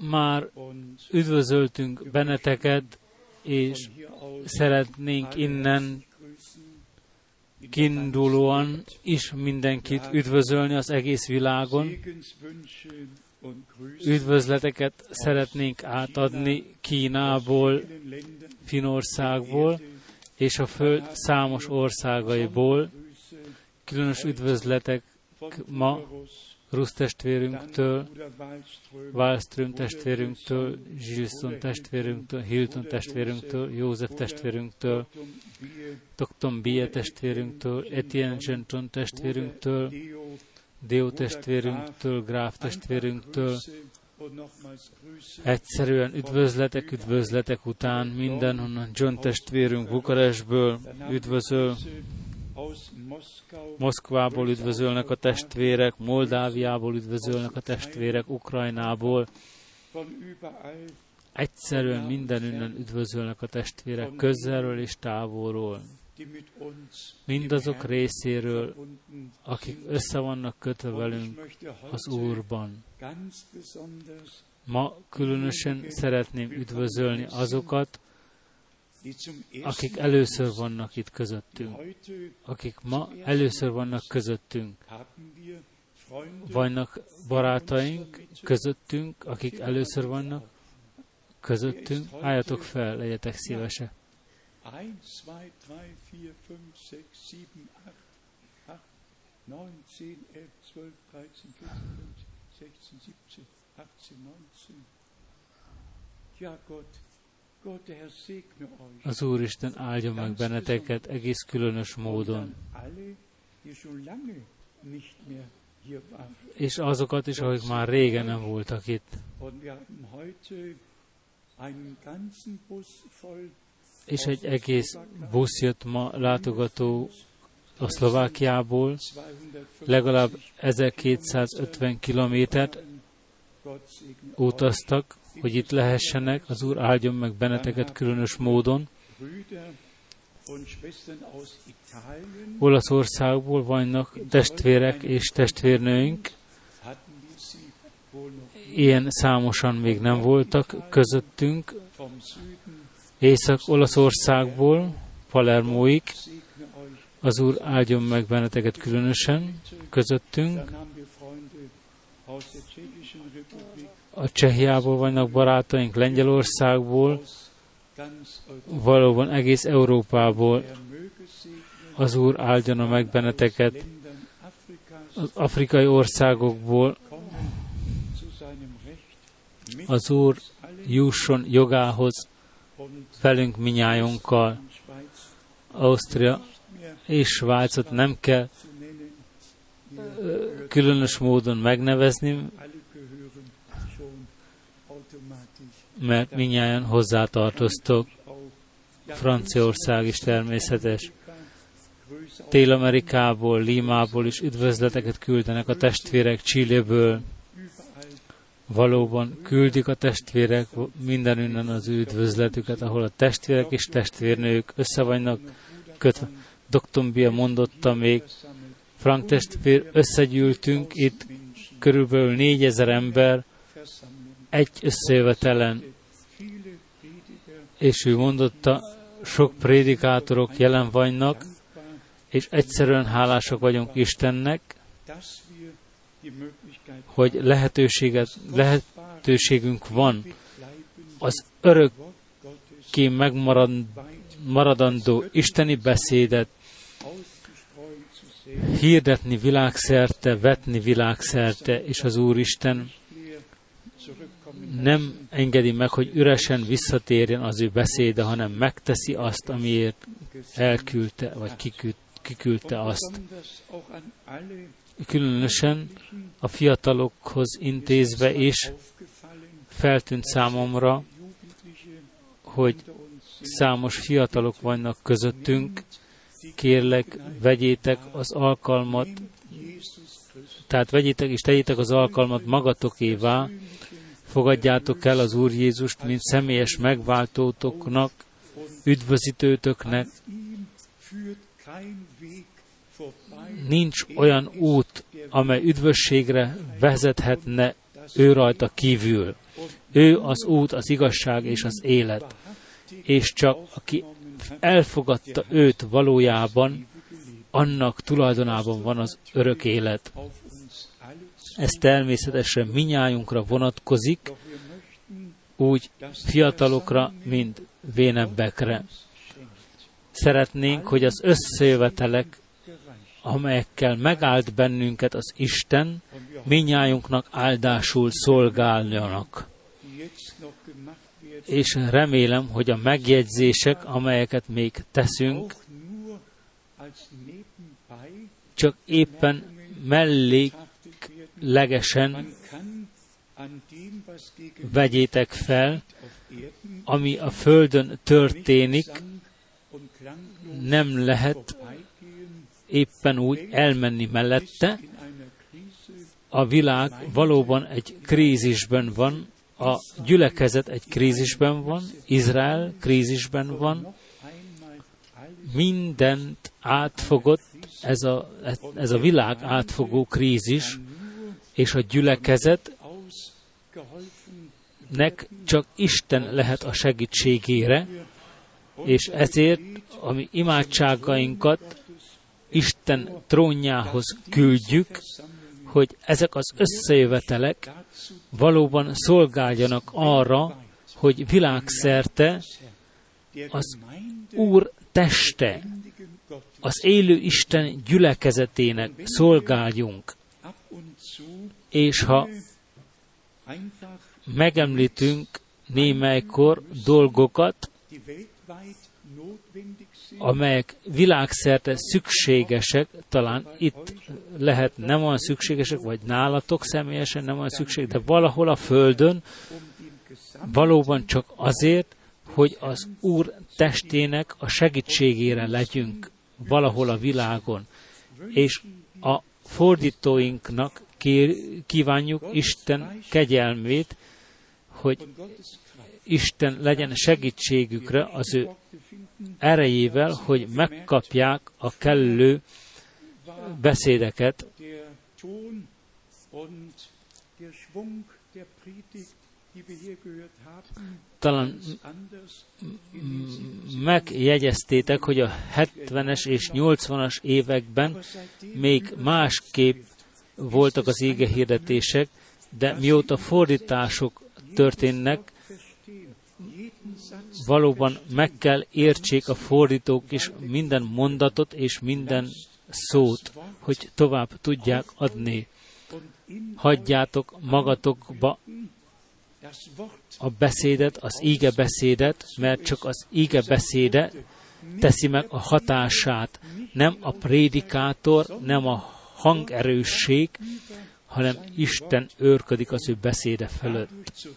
Már üdvözöltünk benneteket, és szeretnénk innen kiindulóan is mindenkit üdvözölni az egész világon. Üdvözleteket szeretnénk átadni Kínából, Finországból és a föld számos országaiból. Különös üdvözletek ma Rusz testvérünktől, Wallström, testvérünktől, Gilson testvérünktől, Hilton testvérünktől, József testvérünktől, Dr. Bie testvérünktől, Etienne Genton testvérünktől, Deo, testvérünktől, Gráf testvérünktől, Egyszerűen üdvözletek, üdvözletek után mindenhonnan John testvérünk Bukarestből üdvözöl, Moszkvából üdvözölnek a testvérek, Moldáviából üdvözölnek a testvérek, Ukrajnából, egyszerűen mindenünnen üdvözölnek a testvérek, közelről és távolról. Mindazok részéről, akik össze vannak kötve velünk az Úrban. Ma különösen szeretném üdvözölni azokat, akik először vannak itt közöttünk, akik ma először vannak közöttünk. Vannak barátaink közöttünk, akik először vannak közöttünk. Álljatok fel, legyetek szívesek. 1, 2, 3, 4, 5, 6, 7, 8, 8, 9, 10, 11, 12, 13, 14, 15, 16, 17, 18, 19. Ja, Gott, Az Úristen áldja meg benneteket egész különös módon. És azokat is, akik már régen nem voltak itt. És egy egész busz jött ma látogató a Szlovákiából, 250 legalább 1250 kilométert utaztak, hogy itt lehessenek. Az Úr áldjon meg benneteket különös módon. Olaszországból vannak testvérek és testvérnőink, ilyen számosan még nem voltak közöttünk. Észak-Olaszországból, euch. az Úr áldjon meg benneteket különösen közöttünk. A Csehiából vannak barátaink, Lengyelországból, valóban egész Európából. Az Úr áldjana meg benneteket az afrikai országokból. Az Úr jusson jogához velünk minnyájunkkal. Ausztria és Svájcot nem kell különös módon megnevezni, alle gehören schon automatisch mert minnyáján hozzátartoztok. Franciaország is természetes. Dél-Amerikából, Límából is üdvözleteket küldenek a testvérek überall. Valóban küldik a testvérek mindenünnen az üdvözletüket, ahol a testvérek és testvérnők össze vannak kötve. Dr. Bia mondotta még, Frank testvér, összegyűltünk itt körülbelül négyezer ember egy összejövetelen, és ő mondotta, sok prédikátorok jelen vannak, és egyszerűen hálásak vagyunk Istennek, hogy lehetőséget, lehetőségünk van az örökké Gottes megmarad, weit maradandó isteni beszédet hirdetni világszerte, vetni világszerte, és az Úristen nem engedi meg, hogy üresen visszatérjen az ő beszéde, hanem megteszi azt, amiért elküldte, vagy kiküld, kiküldte azt. Különösen a fiatalokhoz intézve is feltűnt számomra, hogy számos fiatalok vannak közöttünk. Kérlek, vegyétek az alkalmat, tehát vegyétek és tegyétek az alkalmat magatokévá, fogadjátok el az Úr Jézust, mint személyes megváltótoknak, üdvözítőtöknek, nincs olyan út, amely üdvösségre vezethetne ő rajta kívül. Ő az út, az igazság és az élet. És csak aki elfogadta őt valójában, annak tulajdonában van az örök élet. Ez természetesen minnyájunkra vonatkozik, úgy fiatalokra, mint vénebbekre. Szeretnénk, hogy az összejövetelek, amelyekkel megállt bennünket az Isten, minnyájunknak áldásul szolgáljanak. És remélem, hogy a megjegyzések, amelyeket még teszünk, csak éppen melléklegesen vegyétek fel, ami a Földön történik, nem lehet éppen úgy elmenni mellette. A világ valóban egy krízisben van, a gyülekezet egy krízisben van, Izrael krízisben van, mindent átfogott ez a, ez a világ átfogó krízis, és a gyülekezet nek csak Isten lehet a segítségére, és ezért a mi imádságainkat Isten trónjához küldjük, hogy ezek az összejövetelek valóban szolgáljanak arra, hogy világszerte az Úr teste, az élő Isten gyülekezetének szolgáljunk. És ha megemlítünk némelykor dolgokat, amelyek világszerte szükségesek, talán itt lehet nem olyan szükségesek, vagy nálatok személyesen nem olyan szükség, de valahol a Földön valóban csak azért, hogy az Úr testének a segítségére legyünk valahol a világon. És a fordítóinknak kívánjuk Isten kegyelmét, hogy Isten legyen segítségükre az ő erejével, hogy megkapják a kellő beszédeket, talán megjegyeztétek, hogy a 70-es és 80-as években még másképp voltak az ége hirdetések, de mióta fordítások történnek, valóban meg kell értsék a fordítók is minden mondatot és minden szót, hogy tovább tudják adni. Hagyjátok magatokba a beszédet, az íge beszédet, mert csak az íge beszéde teszi meg a hatását. Nem a prédikátor, nem a hangerősség, hanem Isten őrködik az ő beszéde fölött,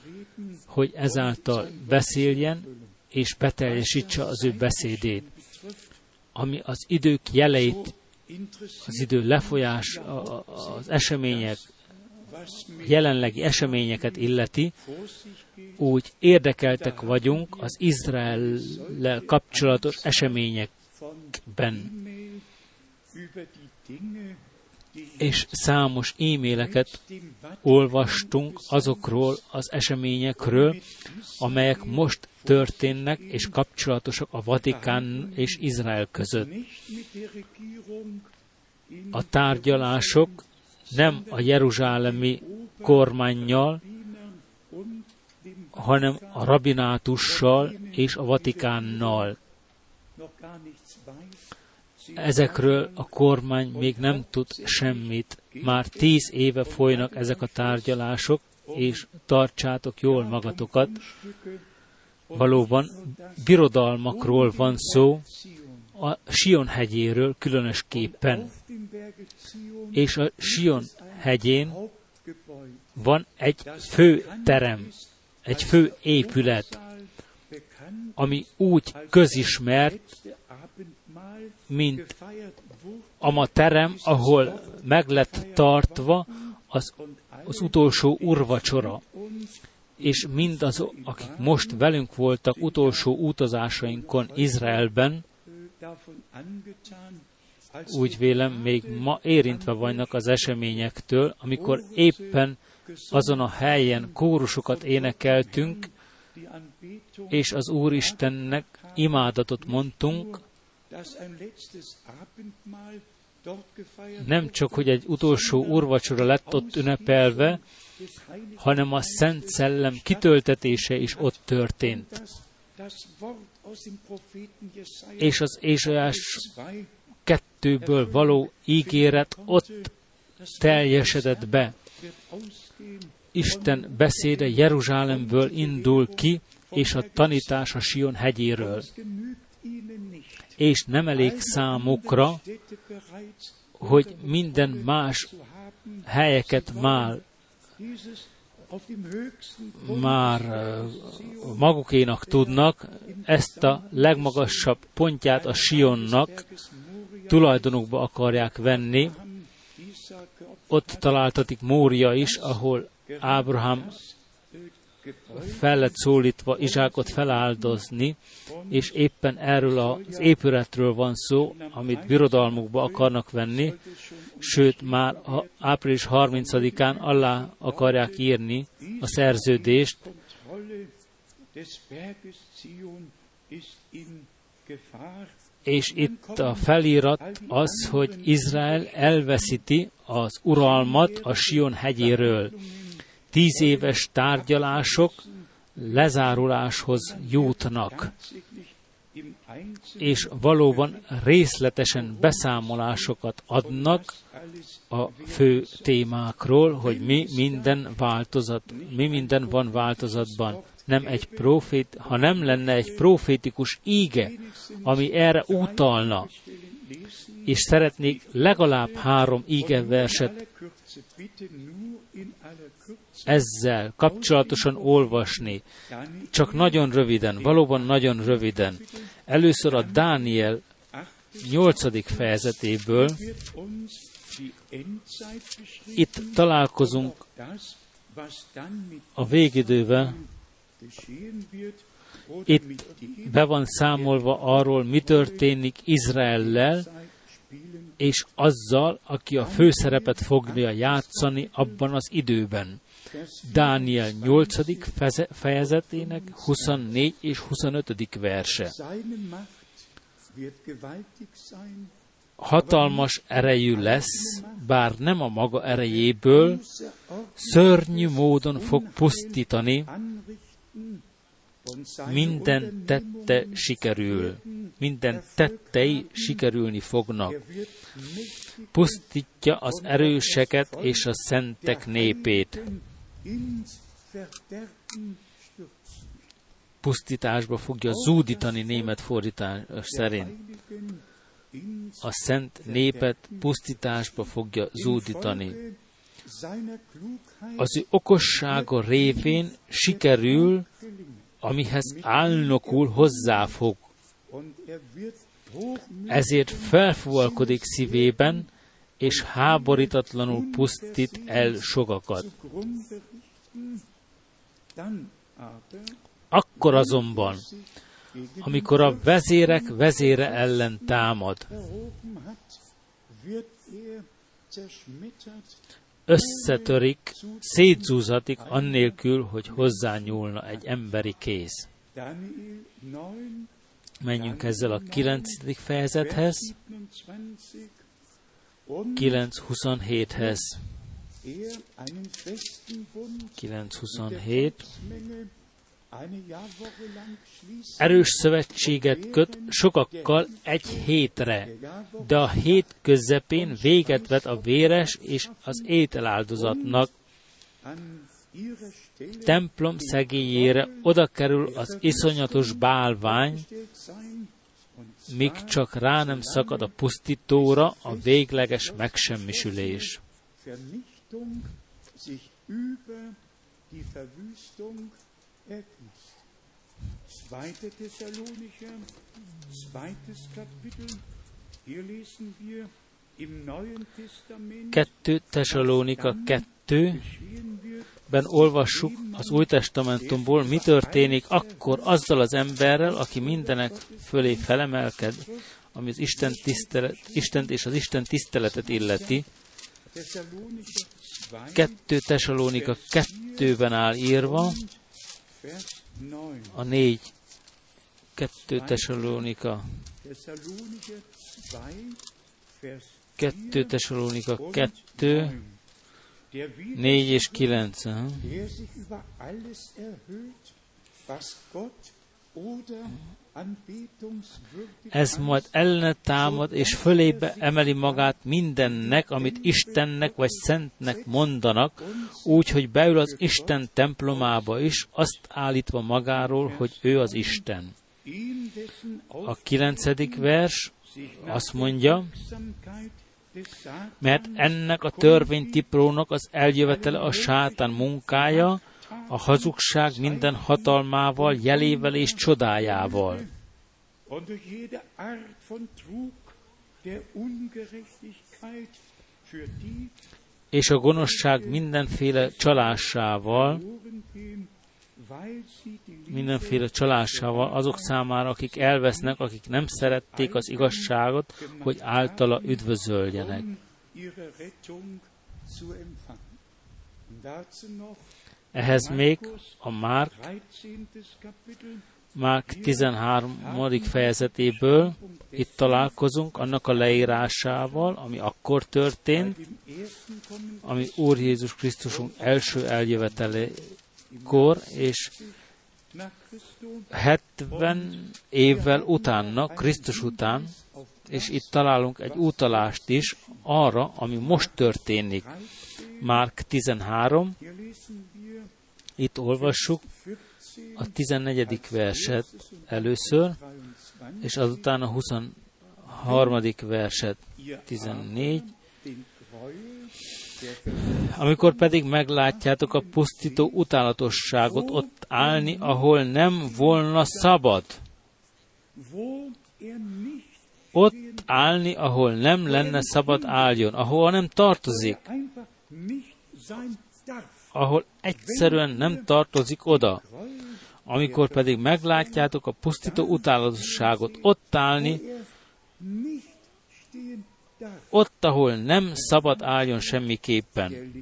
hogy ezáltal beszéljen és beteljesítse az ő beszédét. Ami az idők jeleit, az idő lefolyás, az események, jelenlegi eseményeket illeti, úgy érdekeltek vagyunk az Izrael kapcsolatos eseményekben és számos e-maileket olvastunk azokról az eseményekről, amelyek most történnek és kapcsolatosak a Vatikán és Izrael között. A tárgyalások nem a jeruzsálemi kormányjal, hanem a rabinátussal és a Vatikánnal Ezekről a kormány még nem tud semmit. Már tíz éve folynak ezek a tárgyalások, és tartsátok jól magatokat. Valóban birodalmakról van szó, a Sion hegyéről különösképpen. És a Sion hegyén van egy fő terem, egy fő épület, ami úgy közismert, mint a terem, ahol meg lett tartva az, az utolsó urvacsora. És mindazok, akik most velünk voltak utolsó utazásainkon Izraelben, úgy vélem, még ma érintve vannak az eseményektől, amikor éppen azon a helyen kórusokat énekeltünk, és az Úristennek imádatot mondtunk, nem csak, hogy egy utolsó úrvacsora lett ott ünnepelve, hanem a Szent Szellem kitöltetése is ott történt. És az Ézsajás kettőből való ígéret ott teljesedett be. Isten beszéde Jeruzsálemből indul ki, és a tanítás a Sion hegyéről. És nem elég számukra, hogy minden más helyeket már már magukénak tudnak, ezt a legmagasabb pontját a Sionnak tulajdonukba akarják venni. Ott találtatik Mória is, ahol Ábrahám fel lett szólítva Izsákot feláldozni, és éppen erről az épületről van szó, amit birodalmukba akarnak venni, sőt már április 30-án alá akarják írni a szerződést, és itt a felirat az, hogy Izrael elveszíti az uralmat a Sion hegyéről tíz éves tárgyalások lezáruláshoz jutnak, és valóban részletesen beszámolásokat adnak a fő témákról, hogy mi minden változat, mi minden van változatban. Nem egy profét, ha nem lenne egy profétikus íge, ami erre utalna, és szeretnék legalább három verset ezzel kapcsolatosan olvasni. Csak nagyon röviden, valóban nagyon röviden. Először a Dániel 8. fejezetéből itt találkozunk a végidővel, itt be van számolva arról, mi történik Izraellel, és azzal, aki a főszerepet fogja játszani abban az időben. Dániel 8. fejezetének 24 és 25. verse. Hatalmas erejű lesz, bár nem a maga erejéből, szörnyű módon fog pusztítani, minden tette sikerül, minden tettei sikerülni fognak. Pusztítja az erőseket és a szentek népét pusztításba fogja zúdítani német fordítás szerint. A szent népet pusztításba fogja zúdítani. Az ő okossága révén sikerül, amihez álnokul hozzáfog. Ezért felfúvalkodik szívében, és háborítatlanul pusztít el sokakat. Akkor azonban, amikor a vezérek vezére ellen támad, összetörik, szétzúzatik annélkül, hogy hozzányúlna egy emberi kéz. Menjünk ezzel a kilencedik fejezethez, 9.27-hez. 9.27. Erős szövetséget köt sokakkal egy hétre, de a hét közepén véget vet a véres és az ételáldozatnak. Templom szegélyére oda kerül az iszonyatos bálvány, míg csak rá nem szakad a pusztítóra a végleges megsemmisülés. 2 Thessalonika 2, ben olvassuk az Új Testamentumból, mi történik akkor azzal az emberrel, aki mindenek fölé felemelked, ami az Isten, tisztelet, Istent és az Isten tiszteletet illeti. Thessalonicher 2, 2 Tesalónika 2-ben áll írva, Vers 9. a 4 2 Tesalónika Thessalonicher 2, Vers 2 Tesalónika und 2, 9. Der 4 és 9. aha. Ez majd ellene támad, és fölébe emeli magát mindennek, amit Istennek vagy Szentnek mondanak, úgy, hogy beül az Isten templomába is, azt állítva magáról, hogy ő az Isten. A kilencedik vers azt mondja, mert ennek a törvénytiprónak az eljövetele a sátán munkája, a hazugság minden hatalmával, jelével és csodájával. és a gonoszság mindenféle csalásával, mindenféle csalásával azok számára, akik elvesznek, akik nem szerették az igazságot, hogy általa üdvözöljenek. Ehhez még a Márk, 13. Kapitel Márk 13. fejezetéből itt találkozunk annak a leírásával, ami akkor történt, ami Úr Jézus Krisztusunk első eljövetelekor, és nach Christum 70 évvel utána, Krisztus után, és itt találunk egy utalást is arra, ami most történik. Márk 13, Hier lesen wir itt olvassuk 14, a 14. verset először, 23. és azután a 23. verset Ihr 14. den Gräuel der Amikor pedig meglátjátok a pusztító utálatosságot ott állni, ahol nem volna szabad, ott állni, ahol nem lenne szabad álljon, ahol nem tartozik, ahol egyszerűen nem tartozik oda. Amikor pedig meglátjátok a pusztító utálatosságot ott állni, ott, ahol nem szabad álljon semmiképpen.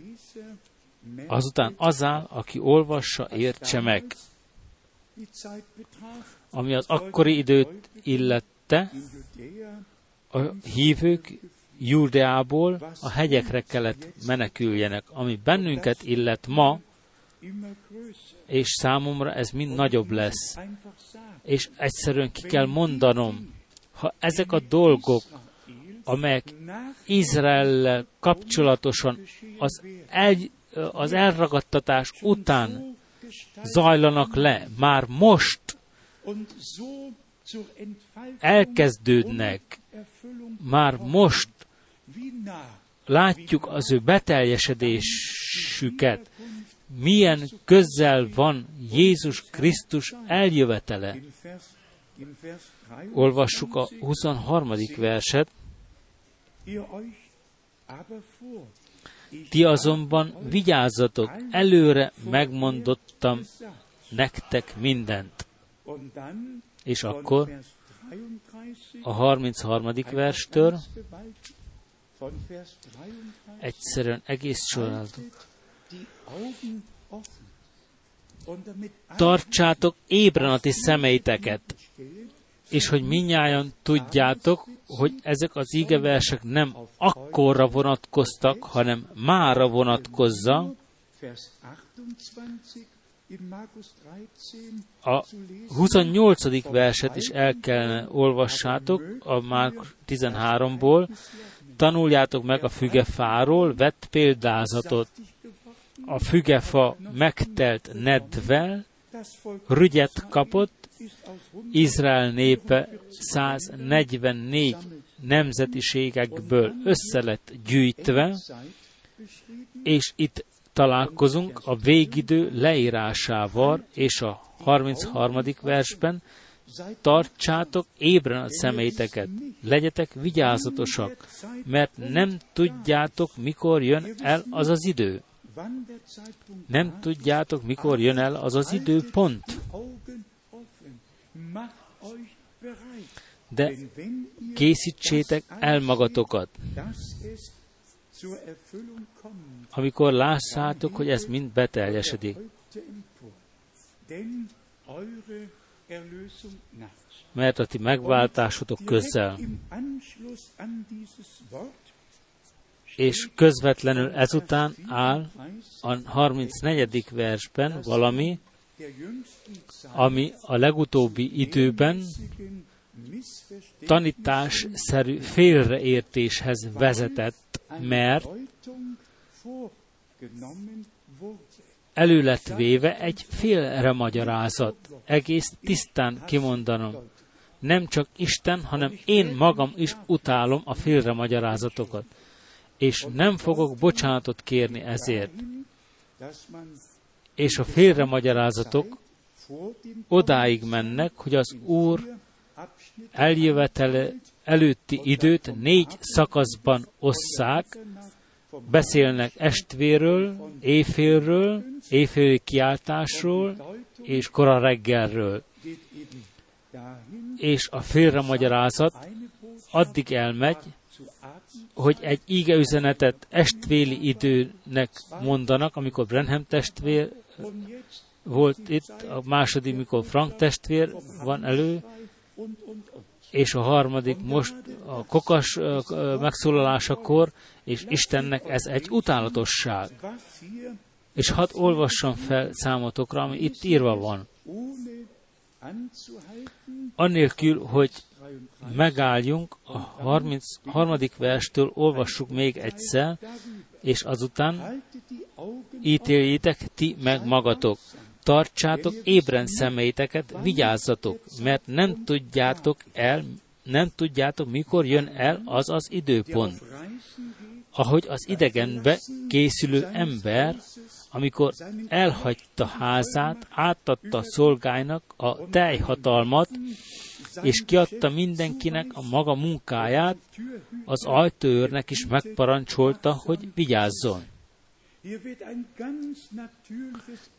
Azután az áll, aki olvassa, értse meg. Ami az akkori időt illette, a hívők Júdeából a hegyekre kellett meneküljenek, ami bennünket illet ma, és számomra ez mind nagyobb lesz. És egyszerűen ki kell mondanom, ha ezek a dolgok, amelyek Izraellel kapcsolatosan az, el, az elragadtatás után zajlanak le, már most elkezdődnek, már most látjuk az ő beteljesedésüket, milyen közel van Jézus Krisztus eljövetele. in Vers, in Vers 23 Olvassuk a 23. verset. Ti azonban vigyázzatok, előre megmondottam nektek mindent. És akkor Vers 33 a 33. verstől egyszerűen egész damit Tartsátok ébren a ti szemeiteket, és hogy minnyáján tudjátok, hogy ezek az ígeversek nem akkorra vonatkoztak, hanem mára vonatkozza. Vers 28 in Markus 13 A zu lesen. 28. verset is el kellene olvassátok a Márk 13-ból. Tanuljátok meg a fügefáról, vett példázatot. A fügefa megtelt nedvel, rügyet kapott, Izrael népe 144 nemzetiségekből össze lett gyűjtve, és itt találkozunk a végidő leírásával, és a 33. versben tartsátok ébren a szemeiteket, legyetek vigyázatosak, mert nem tudjátok, mikor jön el az az idő. Nem tudjátok, mikor jön el az az időpont. De készítsétek el magatokat. Amikor lássátok, hogy ez mind beteljesedik. Mert a ti megváltásotok közel. És közvetlenül ezután áll a 34. versben valami, ami a legutóbbi időben tanításszerű félreértéshez vezetett, mert elő lett véve egy félre magyarázat, egész tisztán kimondanom. Nem csak Isten, hanem én magam is utálom a félre magyarázatokat, és nem fogok bocsánatot kérni ezért. És a félre magyarázatok odáig mennek, hogy az Úr eljövetele előtti időt négy szakaszban osszák, beszélnek estvéről, éjfélről, éjféli kiáltásról és kora reggelről. És a félremagyarázat addig elmegy, hogy egy íge üzenetet estvéli időnek mondanak, amikor Brenham testvér volt itt, a második, mikor Frank testvér van elő, és a harmadik most a kokas megszólalásakor, és Istennek ez egy utálatosság. És hadd olvassam fel számotokra, ami itt írva van. Annélkül, hogy megálljunk, a 33. verstől olvassuk még egyszer, és azután ítéljétek ti meg magatok tartsátok ébren szemeiteket, vigyázzatok, mert nem tudjátok el, nem tudjátok, mikor jön el az az időpont. Ahogy az idegenbe készülő ember, amikor elhagyta házát, átadta szolgájnak a teljhatalmat, és kiadta mindenkinek a maga munkáját, az ajtóőrnek is megparancsolta, hogy vigyázzon.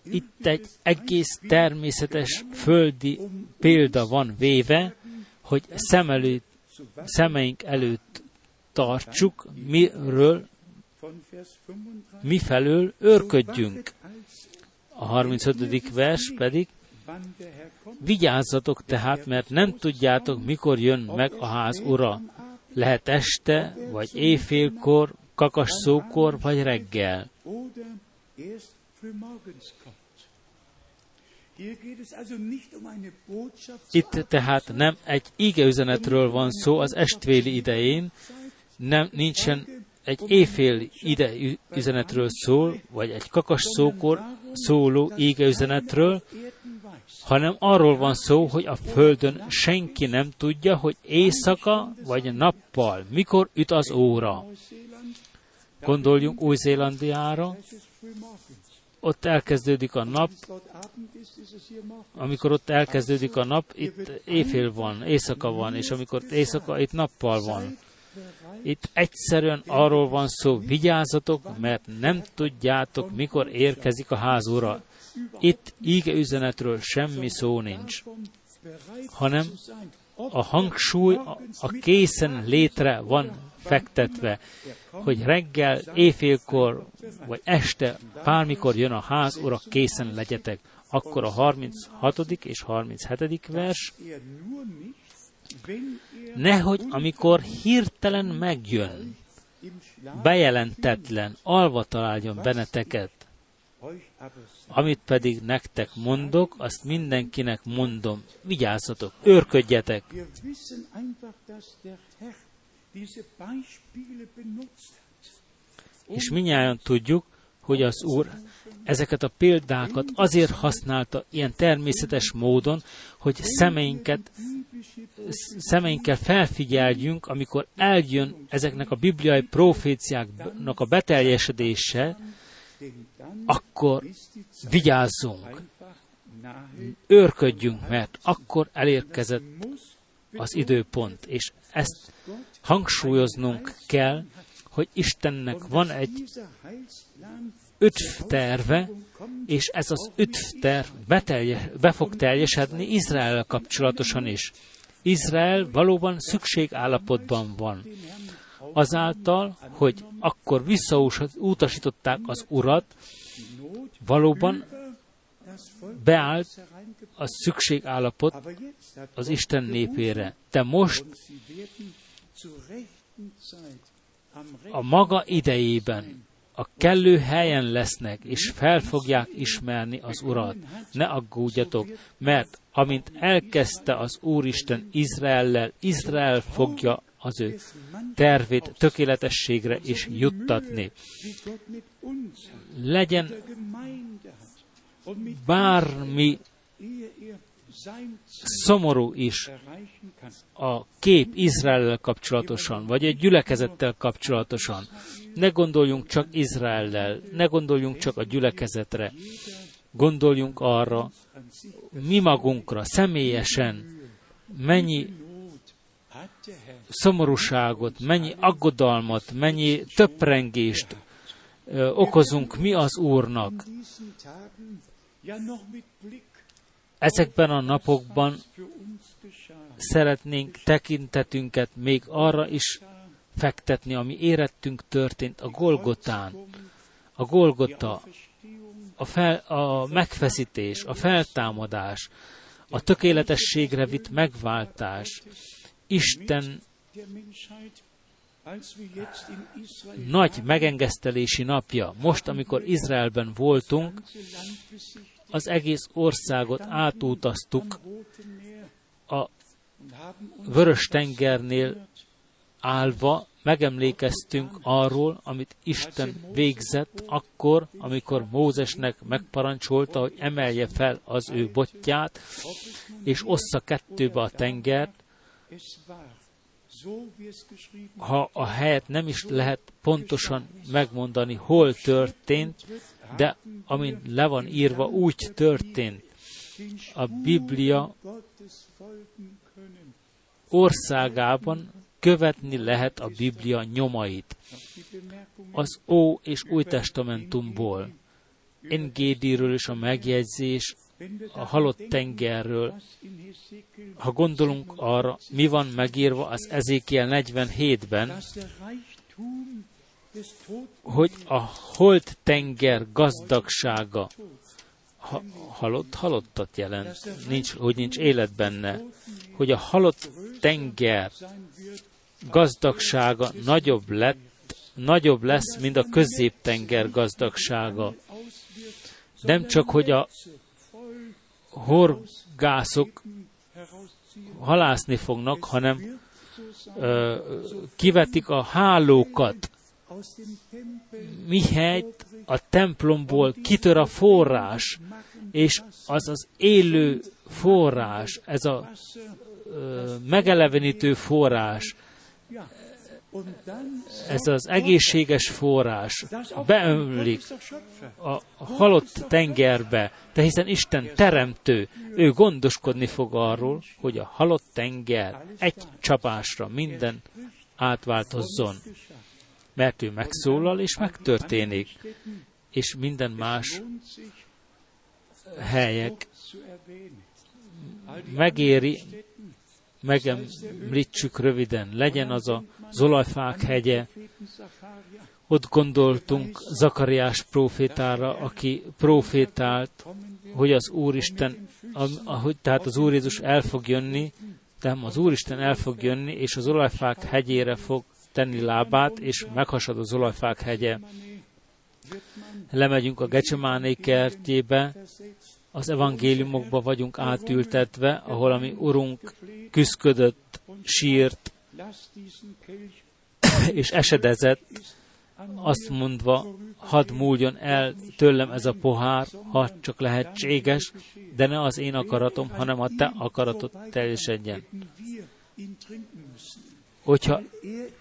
Itt egy egész természetes földi példa van véve, hogy szem előtt, szemeink előtt tartsuk, miről, mifelől őrködjünk. A 35. vers pedig, vigyázzatok tehát, mert nem tudjátok, mikor jön meg a ház ura. Lehet este, vagy éjfélkor, kakas szókor, vagy reggel. Itt tehát nem egy igeüzenetről van szó az estvéli idején, nem, nincsen egy éjfél ide üzenetről szól, vagy egy kakas szókor szóló égeüzenetről, hanem arról van szó, hogy a Földön senki nem tudja, hogy éjszaka vagy nappal, mikor üt az óra. Gondoljunk Új-Zélandiára, ott elkezdődik a nap, amikor ott elkezdődik a nap, itt éjfél van, éjszaka van, és amikor éjszaka, itt nappal van. Itt egyszerűen arról van szó, vigyázzatok, mert nem tudjátok, mikor érkezik a házúra. Itt íge üzenetről semmi szó nincs, hanem a hangsúly a készen létre van fektetve, hogy reggel, éjfélkor, vagy este, bármikor jön a ház, ura, készen legyetek. Akkor a 36. és 37. vers, nehogy amikor hirtelen megjön, bejelentetlen, alva találjon benneteket, amit pedig nektek mondok, azt mindenkinek mondom. Vigyázzatok, őrködjetek! És minnyáján tudjuk, hogy az Úr ezeket a példákat azért használta ilyen természetes módon, hogy szemeinket, szemeinkkel felfigyeljünk, amikor eljön ezeknek a bibliai proféciáknak a beteljesedése, akkor vigyázzunk, őrködjünk, mert akkor elérkezett az időpont, és ezt hangsúlyoznunk kell, hogy Istennek van egy terve, és ez az terv betelje, be fog teljesedni Izrael kapcsolatosan is. Izrael valóban szükségállapotban van. Azáltal, hogy akkor visszautasították az urat, valóban beállt a szükségállapot az Isten népére. De most a maga idejében a kellő helyen lesznek, és fel fogják ismerni az Urat. Ne aggódjatok, mert amint elkezdte az Úristen Izraellel, Izrael fogja az ő tervét tökéletességre is juttatni. Legyen bármi szomorú is a kép Izraellel kapcsolatosan, vagy egy gyülekezettel kapcsolatosan. Ne gondoljunk csak Izraellel, ne gondoljunk csak a gyülekezetre. Gondoljunk arra, mi magunkra, személyesen, mennyi szomorúságot, mennyi aggodalmat, mennyi töprengést okozunk mi az Úrnak. Ezekben a napokban szeretnénk tekintetünket még arra is fektetni, ami érettünk történt a Golgotán. A Golgota, a, fel, a megfeszítés, a feltámadás, a tökéletességre vitt megváltás, Isten nagy megengesztelési napja. Most, amikor Izraelben voltunk, az egész országot átutaztuk a Vörös tengernél állva, megemlékeztünk arról, amit Isten végzett akkor, amikor Mózesnek megparancsolta, hogy emelje fel az ő botját, és ossza kettőbe a tengert, ha a helyet nem is lehet pontosan megmondani, hol történt, de amint le van írva, úgy történt. A Biblia országában követni lehet a Biblia nyomait. Az Ó és Új Testamentumból, Engédiről is a megjegyzés, a halott tengerről. Ha gondolunk arra, mi van megírva az Ezékiel 47-ben, hogy a holt tenger gazdagsága ha, halott, halottat jelent, nincs, hogy nincs élet benne, hogy a halott tenger gazdagsága nagyobb lett, nagyobb lesz, mint a középtenger gazdagsága. Nem csak, hogy a horgászok halászni fognak, hanem ö, kivetik a hálókat, mihelyt a templomból kitör a forrás, és az az élő forrás, ez a ö, megelevenítő forrás, ez az egészséges forrás beömlik a halott tengerbe, de hiszen Isten teremtő, ő gondoskodni fog arról, hogy a halott tenger egy csapásra minden átváltozzon. Mert ő megszólal és megtörténik, és minden más helyek megéri, megemlítsük röviden, legyen az a Zolajfák hegye, ott gondoltunk Zakariás profétára, aki profétált, hogy az Úristen, ahogy, tehát az Úr Jézus el fog jönni, de az Úristen el fog jönni, és az olajfák hegyére fog tenni lábát, és meghasad az olajfák hegye. Lemegyünk a Gecsemáné kertjébe, az evangéliumokba vagyunk átültetve, ahol ami Urunk küzdködött, sírt, és esedezett, azt mondva, hadd múljon el tőlem ez a pohár, ha csak lehetséges, de ne az én akaratom, hanem a te akaratod teljesedjen. Hogyha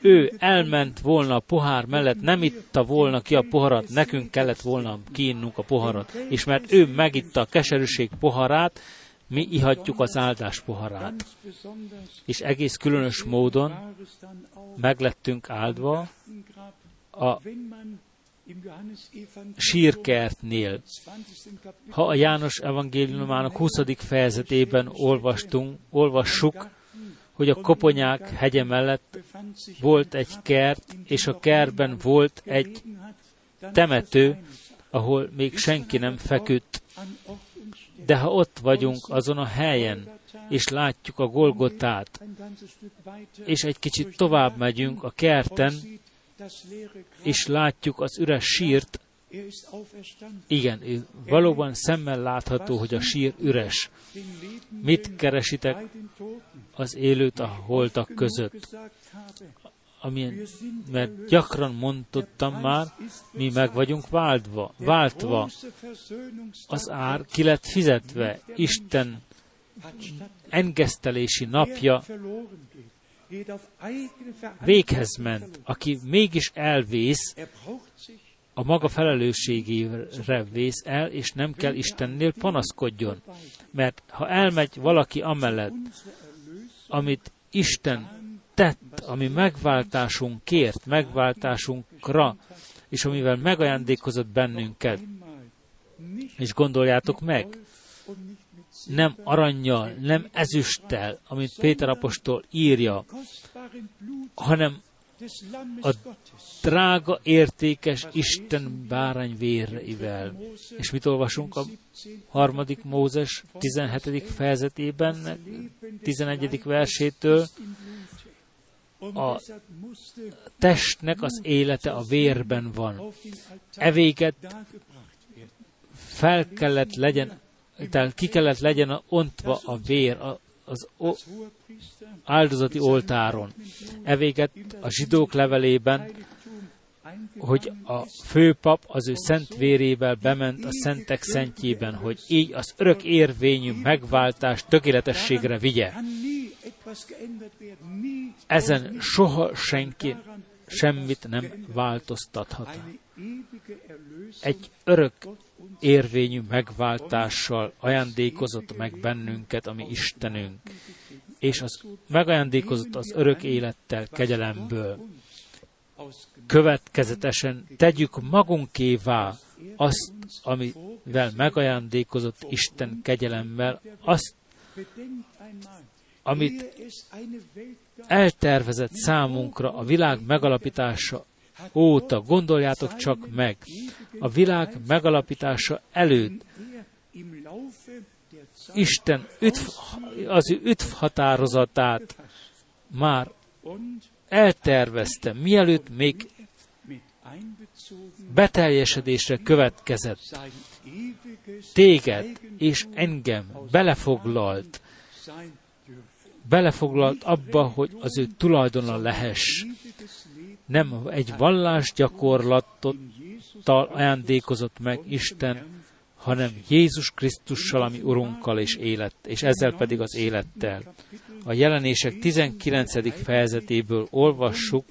ő elment volna a pohár mellett, nem itta volna ki a poharat, nekünk kellett volna kiinnunk a poharat. És mert ő megitta a keserűség poharát, mi ihatjuk az áldás poharát. És egész különös módon meglettünk áldva a sírkertnél. Ha a János evangéliumának 20. fejezetében olvastunk, olvassuk, hogy a koponyák hegye mellett volt egy kert, és a kertben volt egy temető, ahol még senki nem feküdt. De ha ott vagyunk azon a helyen, és látjuk a Golgotát, és egy kicsit tovább megyünk a kerten, és látjuk az üres sírt, igen, valóban szemmel látható, hogy a sír üres. Mit keresitek az élőt a holtak között? Amilyen, mert gyakran mondottam már, mi meg vagyunk váltva, váltva. Az ár ki lett fizetve, Isten engesztelési napja véghez ment, aki mégis elvész, a maga felelősségére vész el, és nem kell Istennél panaszkodjon. Mert ha elmegy valaki amellett, amit Isten tett, ami megváltásunkért, megváltásunkra, és amivel megajándékozott bennünket, és gondoljátok meg, nem aranyjal, nem ezüsttel, amit Péter apostol írja, hanem a drága, értékes Isten bárány véreivel. És mit olvasunk a harmadik Mózes 17. fejezetében, 11. versétől? A testnek az élete a vérben van. Evéget fel kellett legyen, tehát ki kellett legyen ontva a vér, az áldozati oltáron. Evéget a zsidók levelében, hogy a főpap az ő szent vérével bement a szentek szentjében, hogy így az örök érvényű megváltás tökéletességre vigye. Ezen soha senki semmit nem változtathat. Egy örök érvényű megváltással ajándékozott meg bennünket, ami Istenünk, és az megajándékozott az örök élettel, kegyelemből. Következetesen tegyük magunkévá azt, amivel megajándékozott Isten kegyelemmel, azt, amit eltervezett számunkra a világ megalapítása óta, gondoljátok csak meg, a világ megalapítása előtt Isten üdv, az ő üdv határozatát már eltervezte, mielőtt még beteljesedésre következett. Téged és engem belefoglalt, belefoglalt abba, hogy az ő tulajdona lehess nem egy vallásgyakorlattal ajándékozott meg Isten, hanem Jézus Krisztussal, ami Urunkkal és élet, és ezzel pedig az élettel. A jelenések 19. fejezetéből olvassuk,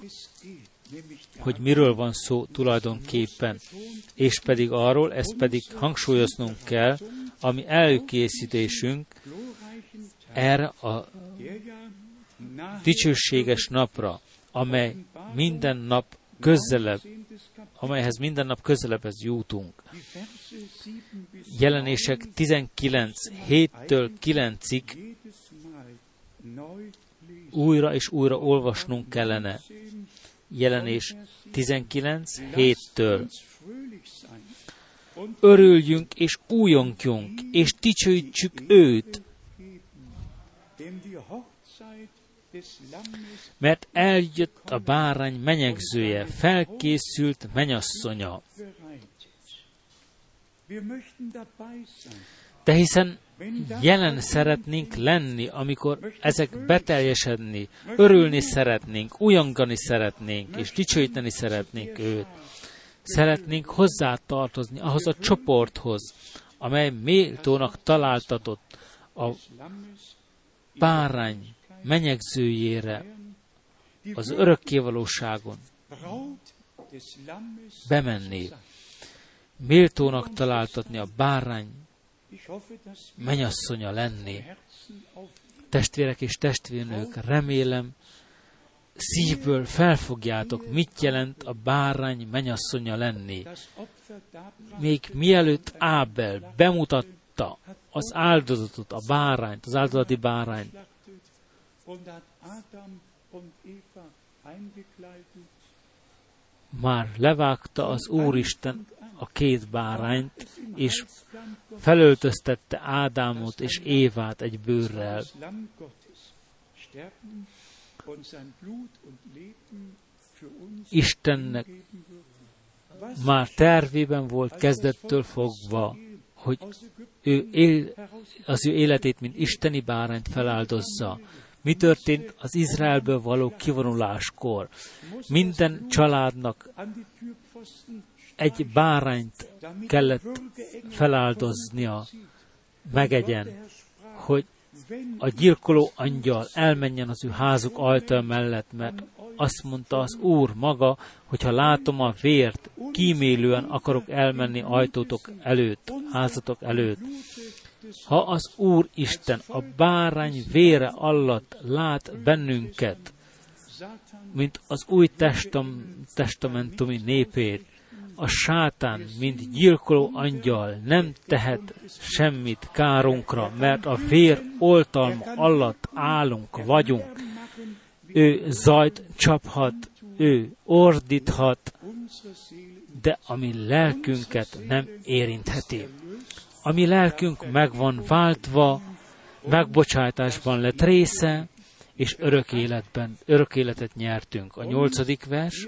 hogy miről van szó tulajdonképpen, és pedig arról, ezt pedig hangsúlyoznunk kell, ami előkészítésünk erre a dicsőséges napra, amely minden nap közelebb, amelyhez minden nap közelebb jutunk. Jelenések 19, 7-től 9-ig újra és újra olvasnunk kellene. Jelenés 19, 7-től. Örüljünk és újonkjunk, és dicsőítsük őt, mert eljött a bárány menyegzője, felkészült menyasszonya. De hiszen jelen szeretnénk lenni, amikor ezek beteljesedni, örülni szeretnénk, újongani szeretnénk, és dicsőíteni szeretnénk őt. Szeretnénk hozzátartozni ahhoz a csoporthoz, amely méltónak találtatott a bárány menyegzőjére az örökkévalóságon bemenni, méltónak találtatni a bárány menyasszonya lenni. Testvérek és testvérnők, remélem, szívből felfogjátok, mit jelent a bárány menyasszonya lenni. Még mielőtt Ábel bemutatta az áldozatot, a bárányt, az áldozati bárányt, Már levágta az Úristen a két bárányt, és felöltöztette Ádámot és Évát egy bőrrel. Istennek már tervében volt kezdettől fogva, hogy ő él, az ő életét, mint isteni bárányt feláldozza. Mi történt az Izraelből való kivonuláskor? Minden családnak egy bárányt kellett feláldoznia, megegyen, hogy a gyilkoló angyal elmenjen az ő házuk ajtaja mellett, mert azt mondta az Úr maga, hogyha látom a vért, kímélően akarok elmenni ajtótok előtt, házatok előtt. Ha az Úr Isten a bárány vére alatt lát bennünket, mint az új testam, testamentumi népét, a sátán, mint gyilkoló angyal nem tehet semmit kárunkra, mert a vér oltalma alatt állunk, vagyunk. Ő zajt csaphat, ő ordíthat, de ami lelkünket nem érintheti. A mi lelkünk meg van váltva, megbocsátásban lett része, és örök életben, örök életet nyertünk. A nyolcadik vers,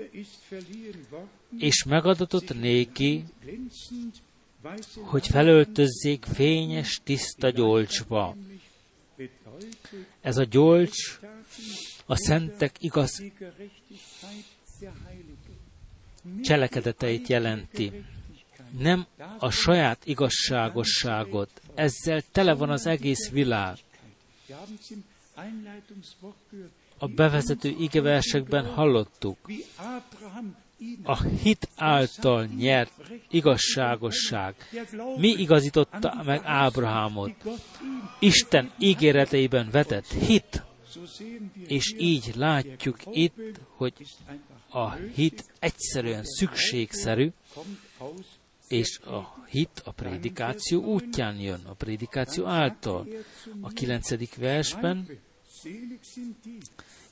és megadatott néki, hogy felöltözzék fényes, tiszta gyolcsba. Ez a gyolcs a szentek igaz cselekedeteit jelenti. Nem a saját igazságosságot. Ezzel tele van az egész világ. A bevezető igeversekben hallottuk. A hit által nyert igazságosság. Mi igazította meg Ábrahámot? Isten ígéreteiben vetett hit, és így látjuk itt, hogy a hit egyszerűen szükségszerű, és a hit a prédikáció útján jön, a prédikáció által. A kilencedik versben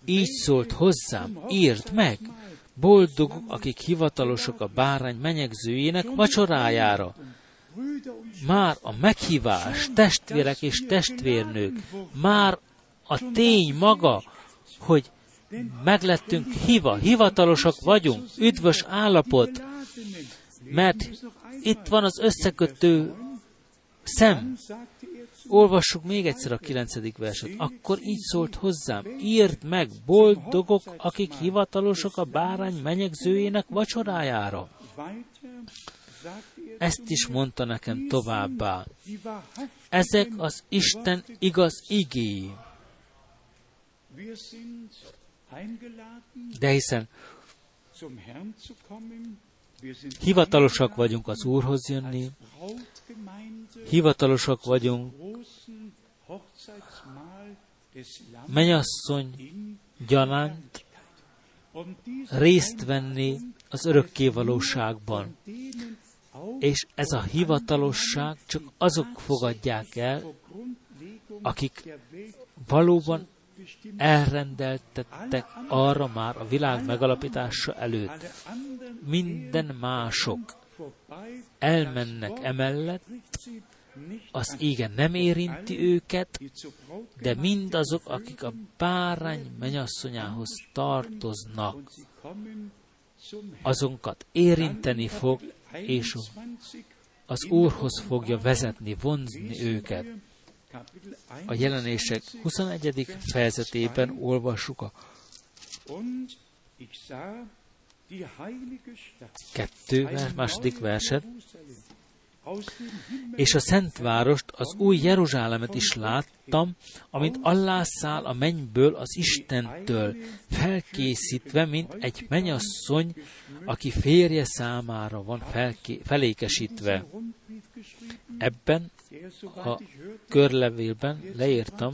így szólt hozzám, írd meg, boldogok, akik hivatalosok a bárány menyegzőjének vacsorájára. Már a meghívás, testvérek és testvérnők, már a tény maga, hogy meglettünk hiva, hivatalosak vagyunk, üdvös állapot, mert itt van az összekötő szem. Olvassuk még egyszer a kilencedik verset. Akkor így szólt hozzám, írd meg, boldogok, akik hivatalosok a bárány menyegzőjének vacsorájára. Ezt is mondta nekem továbbá. Ezek az Isten igaz igéi. De hiszen hivatalosak vagyunk az Úrhoz jönni, hivatalosak vagyunk menyasszony gyanánt részt venni az örökkévalóságban. És ez a hivatalosság csak azok fogadják el, akik valóban elrendeltettek arra már a világ megalapítása előtt. Minden mások elmennek emellett, az igen nem érinti őket, de mindazok, akik a bárány menyasszonyához tartoznak, azonkat érinteni fog, és 21 az Úrhoz fogja vezetni, vonzni őket. A jelenések 21. fejezetében olvassuk a kettő második verset, És a Szent Várost, az új Jeruzsálemet is láttam, amint allászál a mennyből az Istentől, felkészítve, mint egy menyasszony, aki férje számára van felké- felékesítve. Ebben a körlevélben leírtam,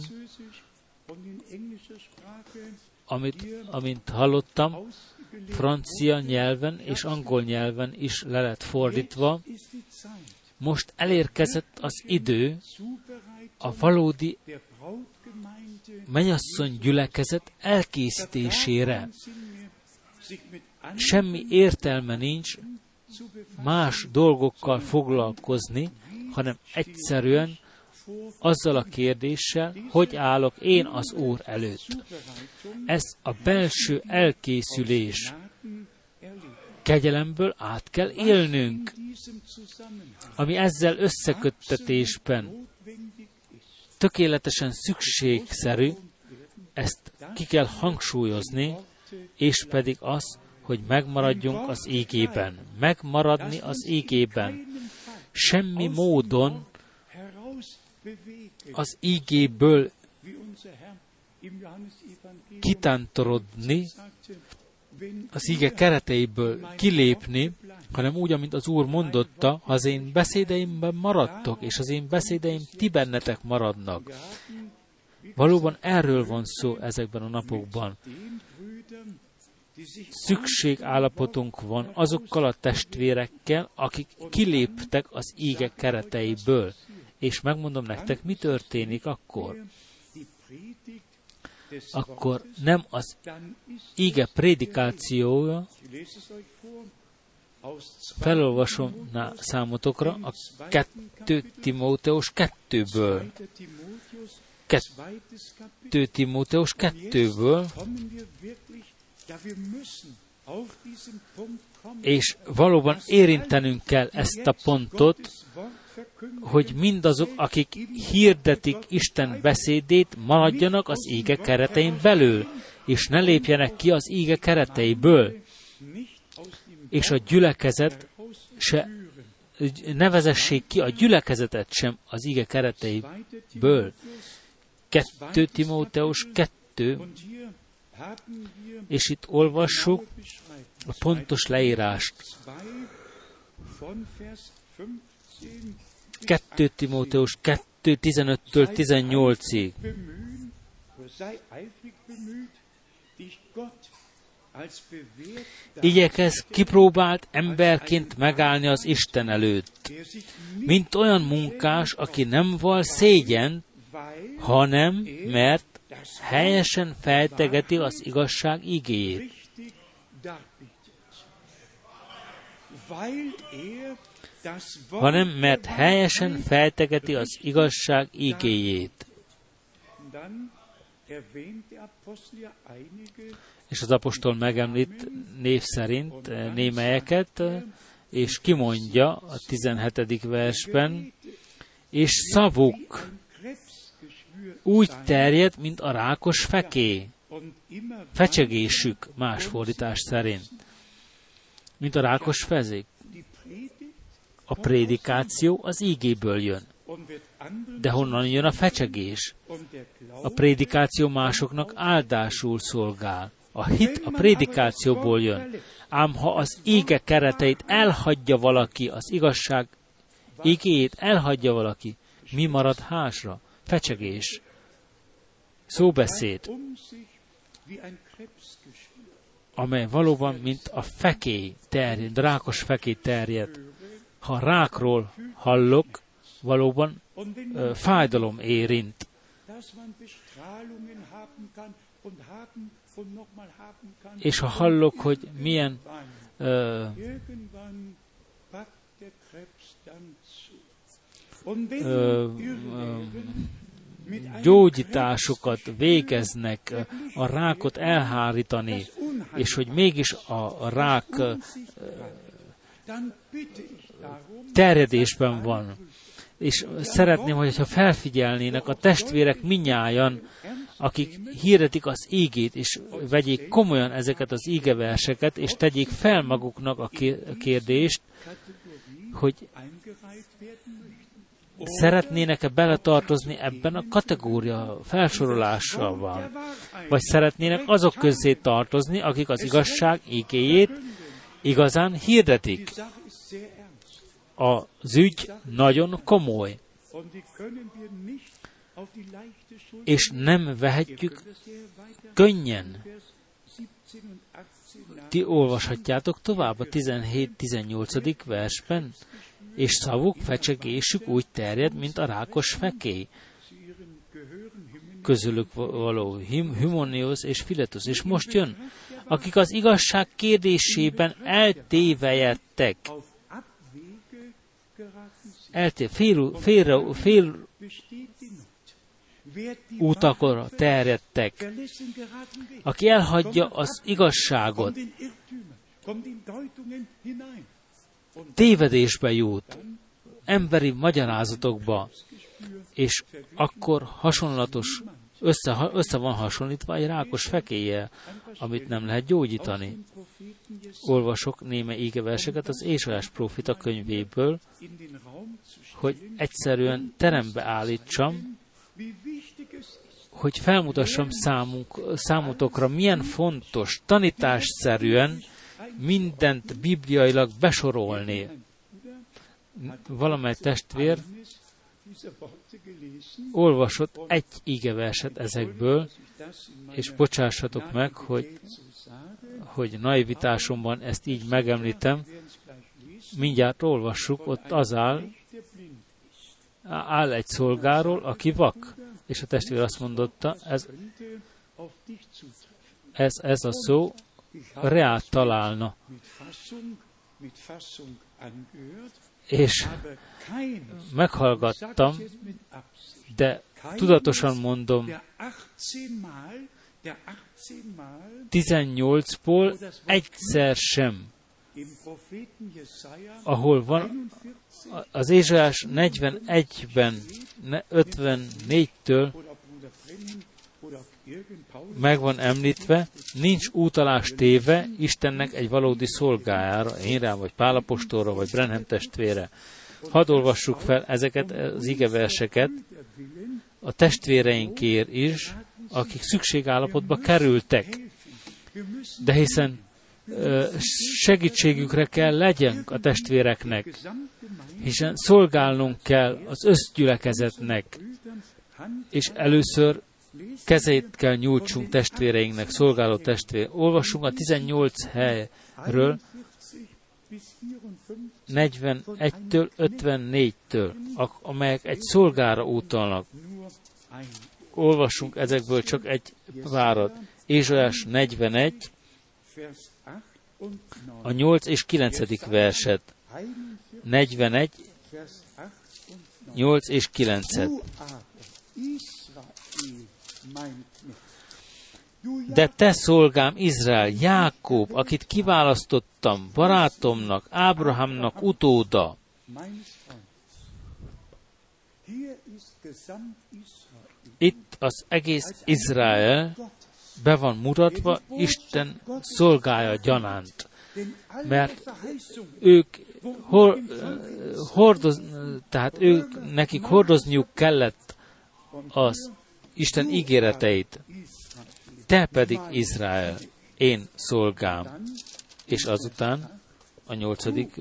amit, amint hallottam, francia nyelven és angol nyelven is le lett fordítva. Most elérkezett az idő a valódi menyasszony gyülekezet elkészítésére. Semmi értelme nincs más dolgokkal foglalkozni, hanem egyszerűen azzal a kérdéssel, hogy állok én az Úr előtt. Ez a belső elkészülés. Kegyelemből át kell élnünk, ami ezzel összeköttetésben tökéletesen szükségszerű, ezt ki kell hangsúlyozni, és pedig az, hogy megmaradjunk az égében. Megmaradni az égében. Semmi módon az ígéből kitántorodni, az íge kereteiből kilépni, hanem úgy, amint az Úr mondotta, az én beszédeimben maradtok, és az én beszédeim ti bennetek maradnak. Valóban erről van szó ezekben a napokban. Szükségállapotunk van azokkal a testvérekkel, akik kiléptek az íge kereteiből. És megmondom nektek, mi történik akkor. Akkor nem az íge prédikációja, felolvasom számotokra a 2 Timóteus 2-ből. 2 Timóteus 2-ből, és valóban érintenünk kell ezt a pontot, hogy mindazok, akik hirdetik Isten beszédét, maradjanak az ége keretein belül, és ne lépjenek ki az ége kereteiből, és a gyülekezet se nevezessék ki a gyülekezetet sem az ige kereteiből. 2 Timóteus 2, és itt olvassuk a pontos leírást. 2 Timóteus 2, 15-től 18-ig. Igyekez kipróbált emberként megállni az Isten előtt, mint olyan munkás, aki nem val szégyen, hanem mert helyesen fejtegeti az igazság igéjét. Hanem mert helyesen feltegeti az igazság igéjét. És az apostol megemlít név szerint eh, némelyeket, eh, és kimondja a 17. versben, és szavuk úgy terjed, mint a rákos feké, fecsegésük más fordítás szerint, mint a rákos fezék. A prédikáció az ígéből jön. De honnan jön a fecsegés? A prédikáció másoknak áldásul szolgál. A hit a prédikációból jön. Ám ha az íge kereteit elhagyja valaki, az igazság igéjét elhagyja valaki, mi marad hásra? Fecsegés. Szóbeszéd, amely valóban, mint a fekély terjed, rákos fekély terjed. Ha rákról hallok, valóban ö, fájdalom érint. És ha hallok, hogy milyen ö, ö, ö, gyógyításokat végeznek a rákot elhárítani, és hogy mégis a rák terjedésben van. És szeretném, hogyha felfigyelnének a testvérek minnyájan, akik hirdetik az ígét, és vegyék komolyan ezeket az ígeverseket, és tegyék fel maguknak a kérdést, hogy szeretnének-e beletartozni ebben a kategória felsorolással Vagy szeretnének azok közé tartozni, akik az igazság igéjét igazán hirdetik. Az ügy nagyon komoly. És nem vehetjük könnyen. Ti olvashatjátok tovább a 17-18. versben és szavuk, fecsegésük úgy terjed, mint a rákos fekély. közülük való Humonius és Filetus, és most jön, akik az igazság kérdésében eltévejettek, elté, fél, fél, fél utakra terjedtek. Aki elhagyja az igazságot, tévedésbe jut, emberi magyarázatokba, és akkor hasonlatos, össze, össze van hasonlítva egy rákos fekéje, amit nem lehet gyógyítani. Olvasok néme égeverseket az Ézsaiás profita könyvéből, hogy egyszerűen terembe állítsam, hogy felmutassam számunk, számotokra, milyen fontos tanításszerűen mindent bibliailag besorolni. Valamely testvér olvasott egy igeverset ezekből, és bocsássatok meg, hogy, hogy naivitásomban ezt így megemlítem, mindjárt olvassuk, ott az áll, áll egy szolgáról, aki vak. És a testvér azt mondotta, ez, ez, ez a szó reát találna. És meghallgattam, de tudatosan mondom, 18-ból egyszer sem, ahol van az Ézsás 41-ben, 54-től meg van említve, nincs útalás téve Istennek egy valódi szolgájára, én rám, vagy Pálapostóra, vagy Brenhem testvére. Hadd olvassuk fel ezeket az igeverseket a testvéreinkért is, akik szükségállapotba kerültek. De hiszen segítségükre kell legyen a testvéreknek, hiszen szolgálnunk kell az összgyülekezetnek, és először kezét kell nyújtsunk testvéreinknek, szolgáló testvér. Olvassunk a 18 helyről, 41-től 54-től, amelyek egy szolgára utalnak. Olvassunk ezekből csak egy várat. Ézsajás 41, a 8 és 9. verset. 41, 8 és 9. De te szolgám Izrael, Jákob, akit kiválasztottam barátomnak, Ábrahamnak utóda. Itt az egész Izrael be van mutatva Isten szolgája gyanánt. Mert ők hor, hordoz, tehát ők, nekik hordozniuk kellett az Isten ígéreteit. Te pedig Izrael, én szolgám. És azután a nyolcadik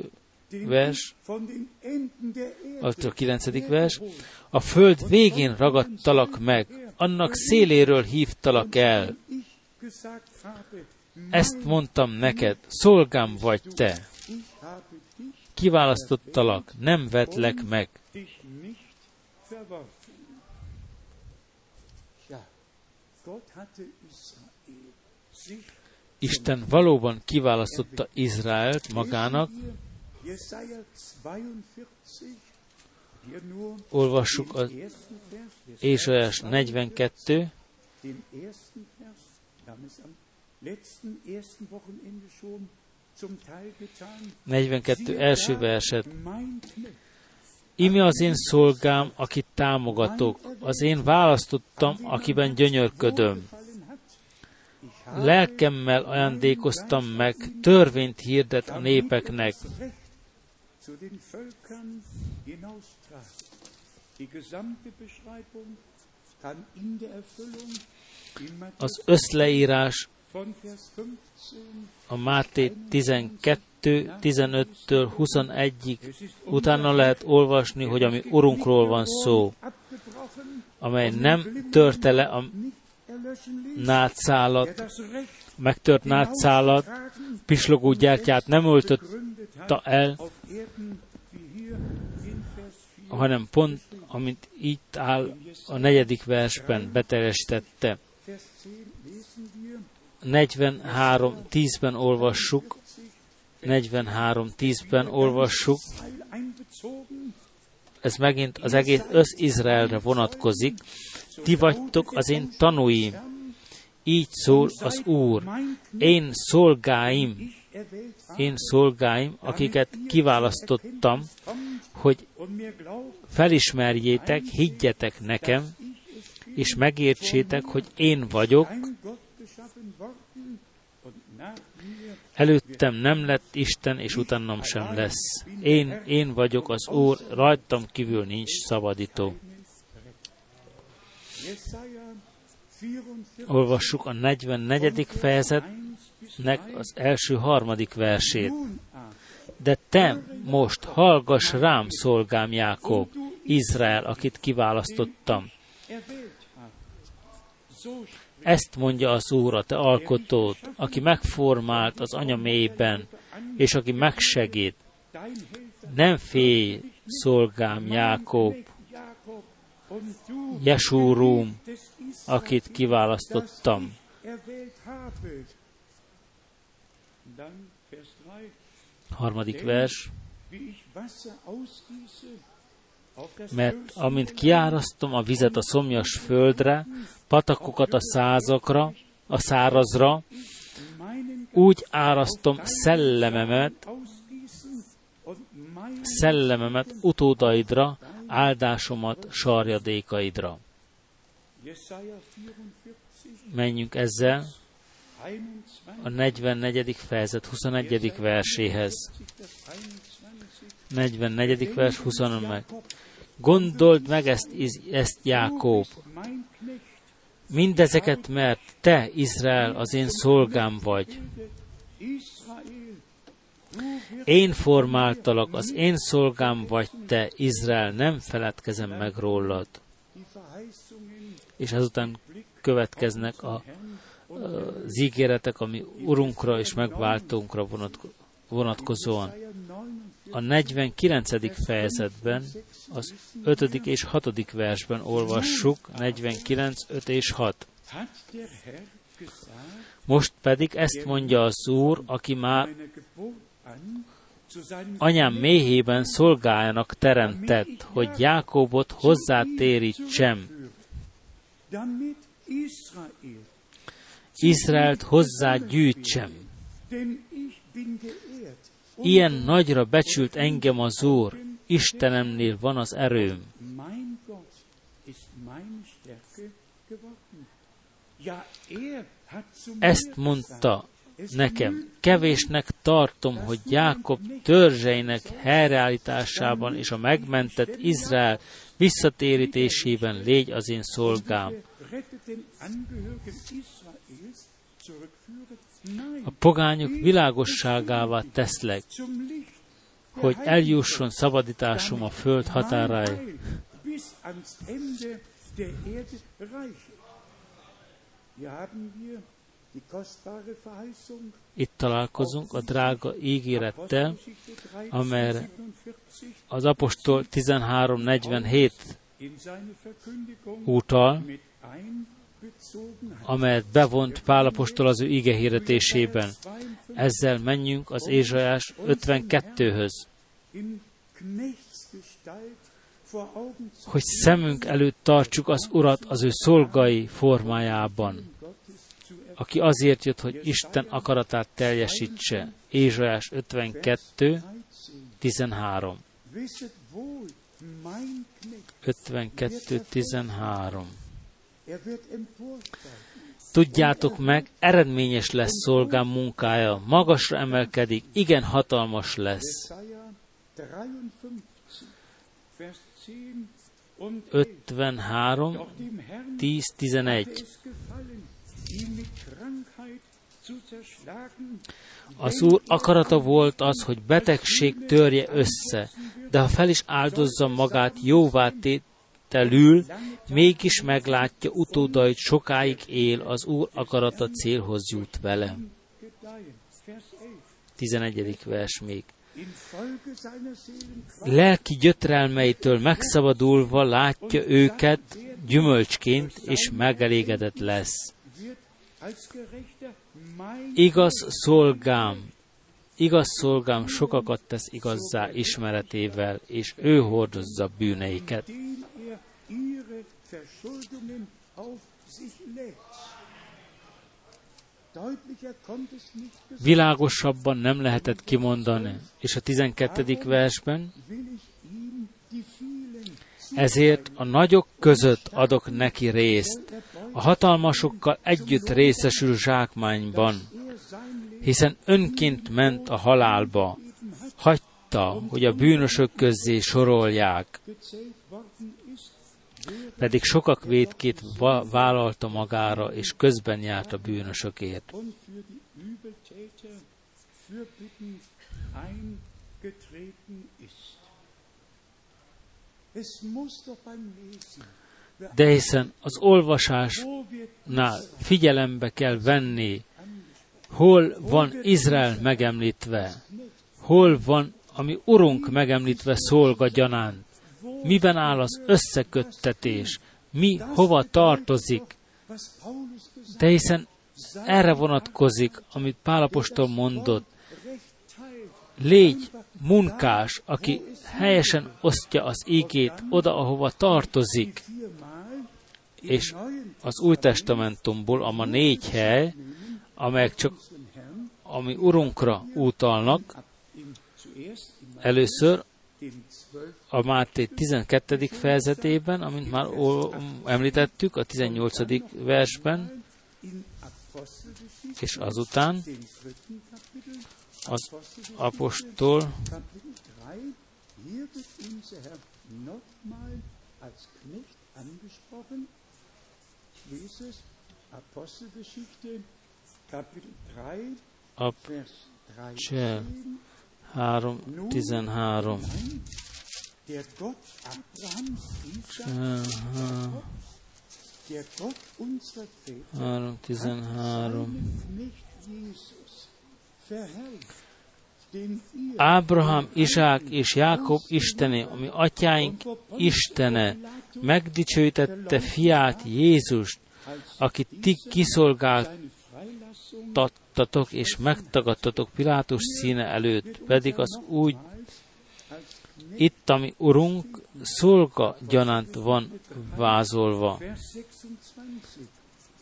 vers, a kilencedik vers, a föld végén ragadtalak meg, annak széléről hívtalak el. Ezt mondtam neked, szolgám vagy te. Kiválasztottalak, nem vetlek meg. Isten valóban kiválasztotta Izraelt magának. Olvassuk az Ézsaiás 42, 42 első verset. Imi az én szolgám, akit támogatok, az én választottam, akiben gyönyörködöm. Lelkemmel ajándékoztam meg, törvényt hirdet a népeknek. Az összleírás a Máté 12, 15-től 21-ig utána lehet olvasni, hogy ami Urunkról van szó, amely nem törte le a nátszálat, megtört nátszálat, pislogó gyertyát nem öltötte el, hanem pont amint itt áll a negyedik versben beteljesítette. 43.10-ben olvassuk, 43.10-ben olvassuk, ez megint az egész össz-Izraelre vonatkozik, ti vagytok az én tanúim, így szól az Úr, én szolgáim, én szolgáim, akiket kiválasztottam, hogy felismerjétek, higgyetek nekem, és megértsétek, hogy én vagyok, Előttem nem lett Isten, és utánam sem lesz. Én, én vagyok az Úr, rajtam kívül nincs szabadító. Olvassuk a 44. fejezetnek az első harmadik versét. De te most hallgass rám, szolgám Jákob, Izrael, akit kiválasztottam. Ezt mondja az Úr, a te alkotód, aki megformált az anya mélyben, és aki megsegít. Nem félj, szolgám Jákob, Jesúrum, akit kiválasztottam. Harmadik vers. Mert amint kiárasztom a vizet a szomjas földre, patakokat a százakra, a szárazra, úgy árasztom szellememet, szellememet utódaidra, áldásomat sarjadékaidra. Menjünk ezzel a 44. fejezet 21. verséhez. 44. vers 20 meg. Gondold meg ezt, ezt Jákob. Mindezeket, mert te, Izrael, az én szolgám vagy. Én formáltalak, az én szolgám vagy te, Izrael, nem feledkezem meg rólad. És azután következnek a, az ígéretek, ami Urunkra és megváltónkra vonatkozóan. A 49. fejezetben, az 5. és 6. versben olvassuk, 49, 5 és 6. Most pedig ezt mondja az Úr, aki már anyám méhében szolgájának teremtett, hogy Jákobot hozzátérítsem. Izraelt hozzá gyűjtsem. Ilyen nagyra becsült engem az Úr, Istenemnél van az erőm. Ezt mondta nekem, kevésnek tartom, hogy Jákob törzseinek helyreállításában és a megmentett Izrael visszatérítésében légy az én szolgám. A pogányok világosságává teszlek, hogy eljusson szabadításom a föld határáig. Itt találkozunk a drága ígérettel, amely az apostol 1347 utal, amelyet bevont Pálapostól az ő ige hirdetésében. Ezzel menjünk az Ézsajás 52-höz. Hogy szemünk előtt tartsuk az Urat az ő szolgai formájában, aki azért jött, hogy Isten akaratát teljesítse. Ézsajás 52, 13. 52, 13. Tudjátok meg, eredményes lesz szolgám munkája, magasra emelkedik, igen hatalmas lesz. 53, 10, 11. Az Úr akarata volt az, hogy betegség törje össze, de ha fel is áldozza magát jóvá tételül, mégis meglátja utódait, sokáig él, az Úr akarata célhoz jut vele. 11. vers még. lelki gyötrelmeitől megszabadulva látja őket gyümölcsként, és megelégedett lesz. Igaz szolgám, igaz szolgám sokakat tesz igazzá ismeretével, és ő hordozza bűneiket. Világosabban nem lehetett kimondani. És a 12. versben, ezért a nagyok között adok neki részt, a hatalmasokkal együtt részesül zsákmányban, hiszen önként ment a halálba, hagyta, hogy a bűnösök közzé sorolják, pedig sokak védkét vállalta magára, és közben járt a bűnösökért. De hiszen az olvasásnál figyelembe kell venni, hol van Izrael megemlítve, hol van, ami Urunk megemlítve szolga gyanánt, miben áll az összeköttetés, mi hova tartozik. De hiszen erre vonatkozik, amit Pálapostól mondott, légy munkás, aki helyesen osztja az ígét oda, ahova tartozik. És az Új Testamentumból, ama négy hely, amelyek csak ami Urunkra utalnak, először a Máté 12. fejezetében, amint már említettük, a 18. versben, és azután az apostol. Apostol 3.13 der Gott Abrahams, Isaac, der Gott unserer Väter, 13. Ábrahám, Izsák és Jákob Istene, ami atyáink Istene, megdicsőítette fiát Jézust, akit ti kiszolgáltattatok és megtagadtatok Pilátus színe előtt, pedig az úgy itt, ami Urunk szolga gyanánt van vázolva.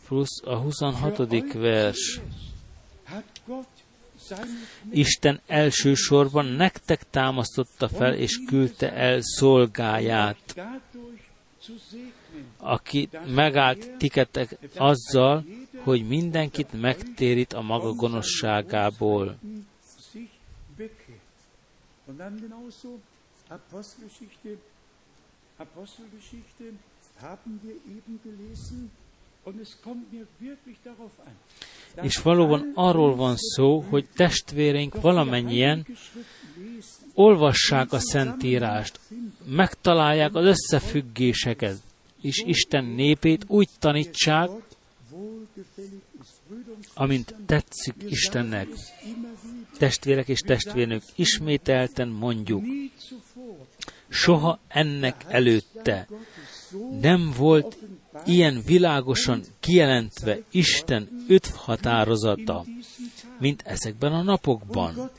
Plusz a 26. vers. Isten elsősorban nektek támasztotta fel és küldte el szolgáját, aki megállt tiketek azzal, hogy mindenkit megtérít a maga gonoszságából. Apostelgeschichte, haben wir eben gelesen És valóban arról van szó, hogy testvéreink valamennyien olvassák a Szentírást, megtalálják az összefüggéseket, és Isten népét úgy tanítsák, amint tetszik Istennek. Testvérek és testvérnök, ismételten mondjuk, soha ennek előtte nem volt ilyen világosan kijelentve Isten öt határozata, mint ezekben a napokban.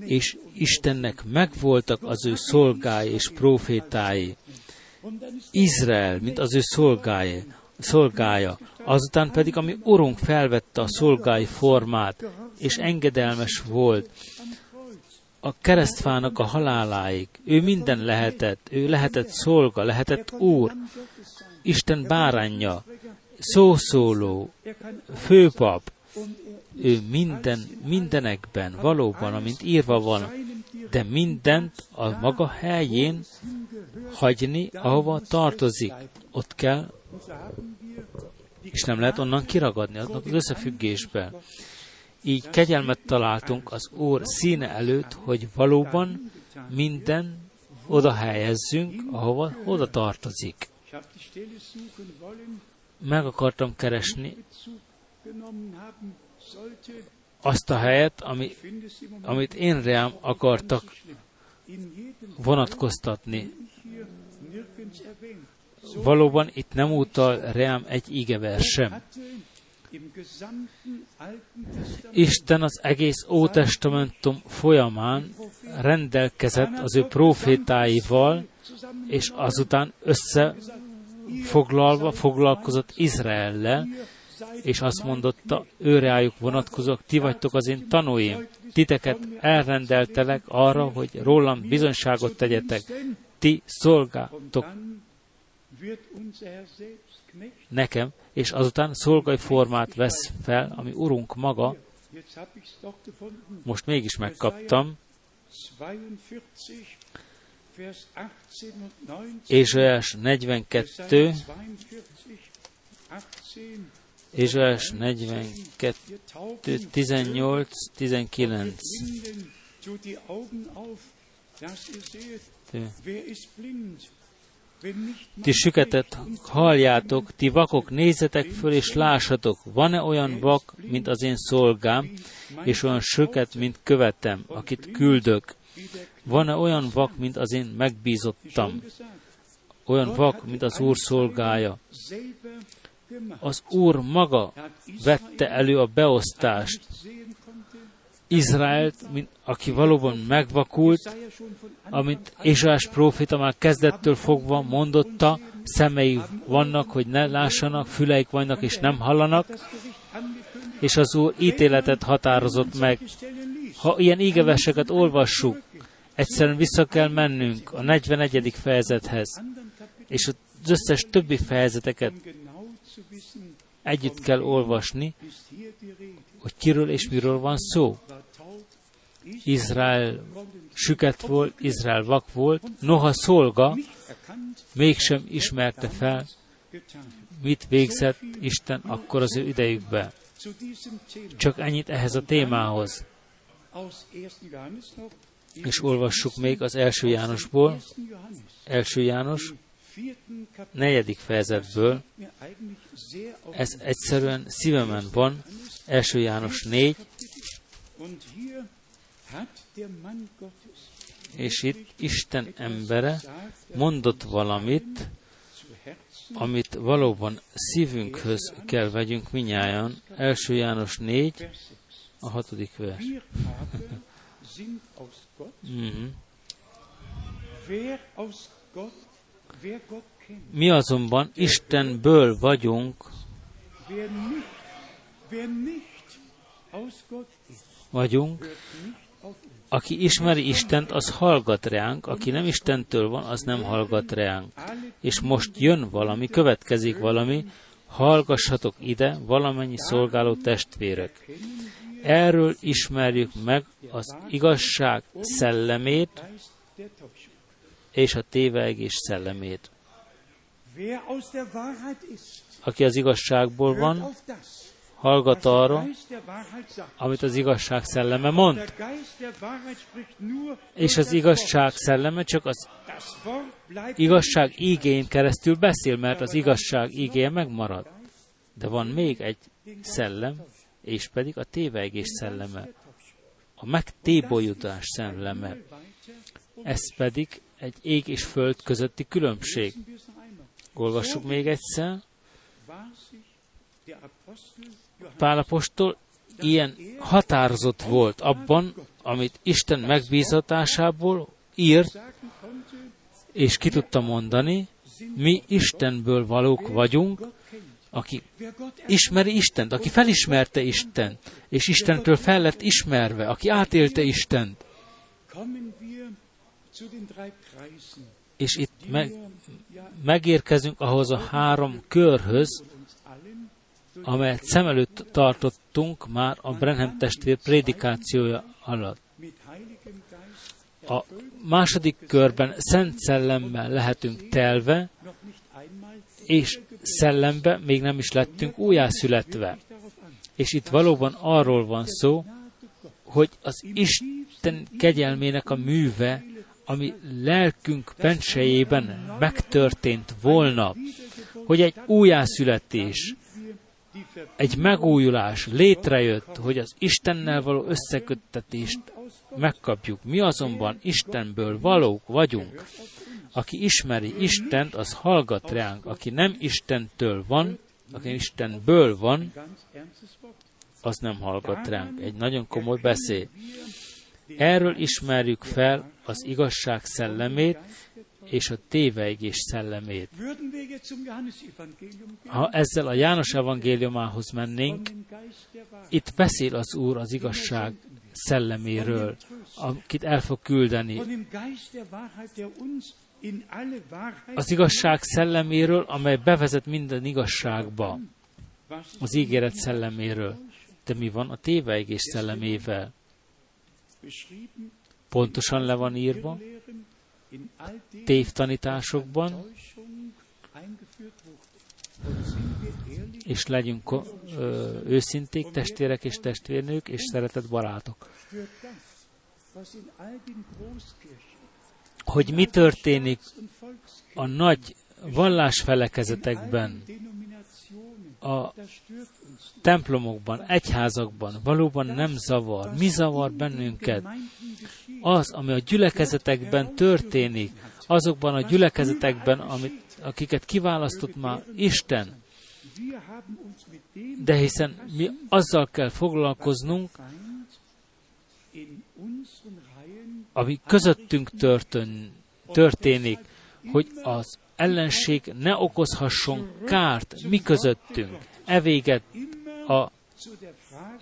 És Istennek megvoltak az ő szolgái és profétái. Izrael, mint az ő szolgája, szolgája. Azután pedig, ami Urunk felvette a szolgái formát, és engedelmes volt, a keresztfának a haláláig. Ő minden lehetett, ő lehetett szolga, lehetett úr, Isten bárányja, szószóló, főpap, ő minden, mindenekben valóban, amint írva van, de mindent a maga helyén hagyni, ahova tartozik. Ott kell, és nem lehet onnan kiragadni az összefüggésbe. Így kegyelmet találtunk az Úr színe előtt, hogy valóban minden oda helyezzünk, ahova oda tartozik. Meg akartam keresni azt a helyet, ami, amit én rám akartak vonatkoztatni. Valóban itt nem utal rám egy igevers sem. Isten az egész Ótestamentum folyamán rendelkezett az ő profétáival, és azután összefoglalva foglalkozott Izraellel, és azt mondotta, őreájuk vonatkozok, ti vagytok az én tanúim. Titeket elrendeltelek arra, hogy rólam bizonyságot tegyetek. Ti szolgáltok nekem, és azután szolgai formát vesz fel, ami Urunk maga, most mégis megkaptam, Ézsaiás 42, Ézsaiás 42, 18, 19. Ti süketet halljátok, ti vakok, nézzetek föl és lássatok, van-e olyan vak, mint az én szolgám, és olyan süket, mint követem, akit küldök? Van-e olyan vak, mint az én megbízottam? Olyan vak, mint az Úr szolgája? Az Úr maga vette elő a beosztást, Izraelt, mint aki valóban megvakult, amint Ézsás prófita már kezdettől fogva mondotta, szemei vannak, hogy ne lássanak, füleik vannak és nem hallanak, és az Úr ítéletet határozott meg. Ha ilyen ígeveseket olvassuk, egyszerűen vissza kell mennünk a 41. fejezethez, és az összes többi fejezeteket együtt kell olvasni, hogy kiről és miről van szó. Izrael süket volt, Izrael vak volt, noha szolga, mégsem ismerte fel, mit végzett Isten akkor az ő idejükben. Csak ennyit ehhez a témához. És olvassuk még az első Jánosból, első János, negyedik fejezetből. Ez egyszerűen szívemen van, első János 4, és itt Isten embere mondott valamit, amit valóban szívünkhöz kell vegyünk minnyáján. Első János 4, a hatodik vers. Mm-hmm. Mi azonban Istenből vagyunk, vagyunk, aki ismeri Istent, az hallgat ránk, aki nem Istentől van, az nem hallgat ránk. És most jön valami, következik valami, hallgassatok ide valamennyi szolgáló testvérek. Erről ismerjük meg az igazság szellemét és a tévegés szellemét. Aki az igazságból van, hallgat arra, amit az igazság szelleme mond. És az igazság szelleme csak az igazság ígén keresztül beszél, mert az igazság ígéje megmarad. De van még egy szellem, és pedig a tévegés szelleme, a megtébolyudás szelleme. Ez pedig egy ég és föld közötti különbség. Olvassuk még egyszer. Pálapostól ilyen határozott volt abban, amit Isten megbízatásából írt, és ki tudta mondani, mi Istenből valók vagyunk, aki ismeri Istent, aki felismerte Istent, és Istentől fel lett ismerve, aki átélte Istent. És itt meg, megérkezünk ahhoz a három körhöz, amelyet szem előtt tartottunk már a Brenham testvér prédikációja alatt. A második körben Szent Szellemmel lehetünk telve, és szellembe még nem is lettünk újjászületve. És itt valóban arról van szó, hogy az Isten kegyelmének a műve, ami lelkünk pensejében megtörtént volna, hogy egy újjászületés, egy megújulás létrejött, hogy az Istennel való összeköttetést megkapjuk. Mi azonban Istenből valók vagyunk. Aki ismeri Istent, az hallgat ránk. Aki nem Istentől van, aki Istenből van, az nem hallgat ránk. Egy nagyon komoly beszéd. Erről ismerjük fel az igazság szellemét és a téveigés szellemét. Ha ezzel a János evangéliumához mennénk, itt beszél az Úr az igazság szelleméről, akit el fog küldeni. Az igazság szelleméről, amely bevezet minden igazságba. Az ígéret szelleméről. De mi van a téveigés szellemével? Pontosan le van írva, tévtanításokban, és legyünk ö, őszinték, testvérek és testvérnők, és szeretett barátok. Hogy mi történik a nagy vallásfelekezetekben, a templomokban, egyházakban valóban nem zavar. Mi zavar bennünket? Az, ami a gyülekezetekben történik, azokban a gyülekezetekben, amit, akiket kiválasztott már Isten. De hiszen mi azzal kell foglalkoznunk, ami közöttünk történ, történik, hogy az ellenség ne okozhasson kárt mi közöttünk. Evéget a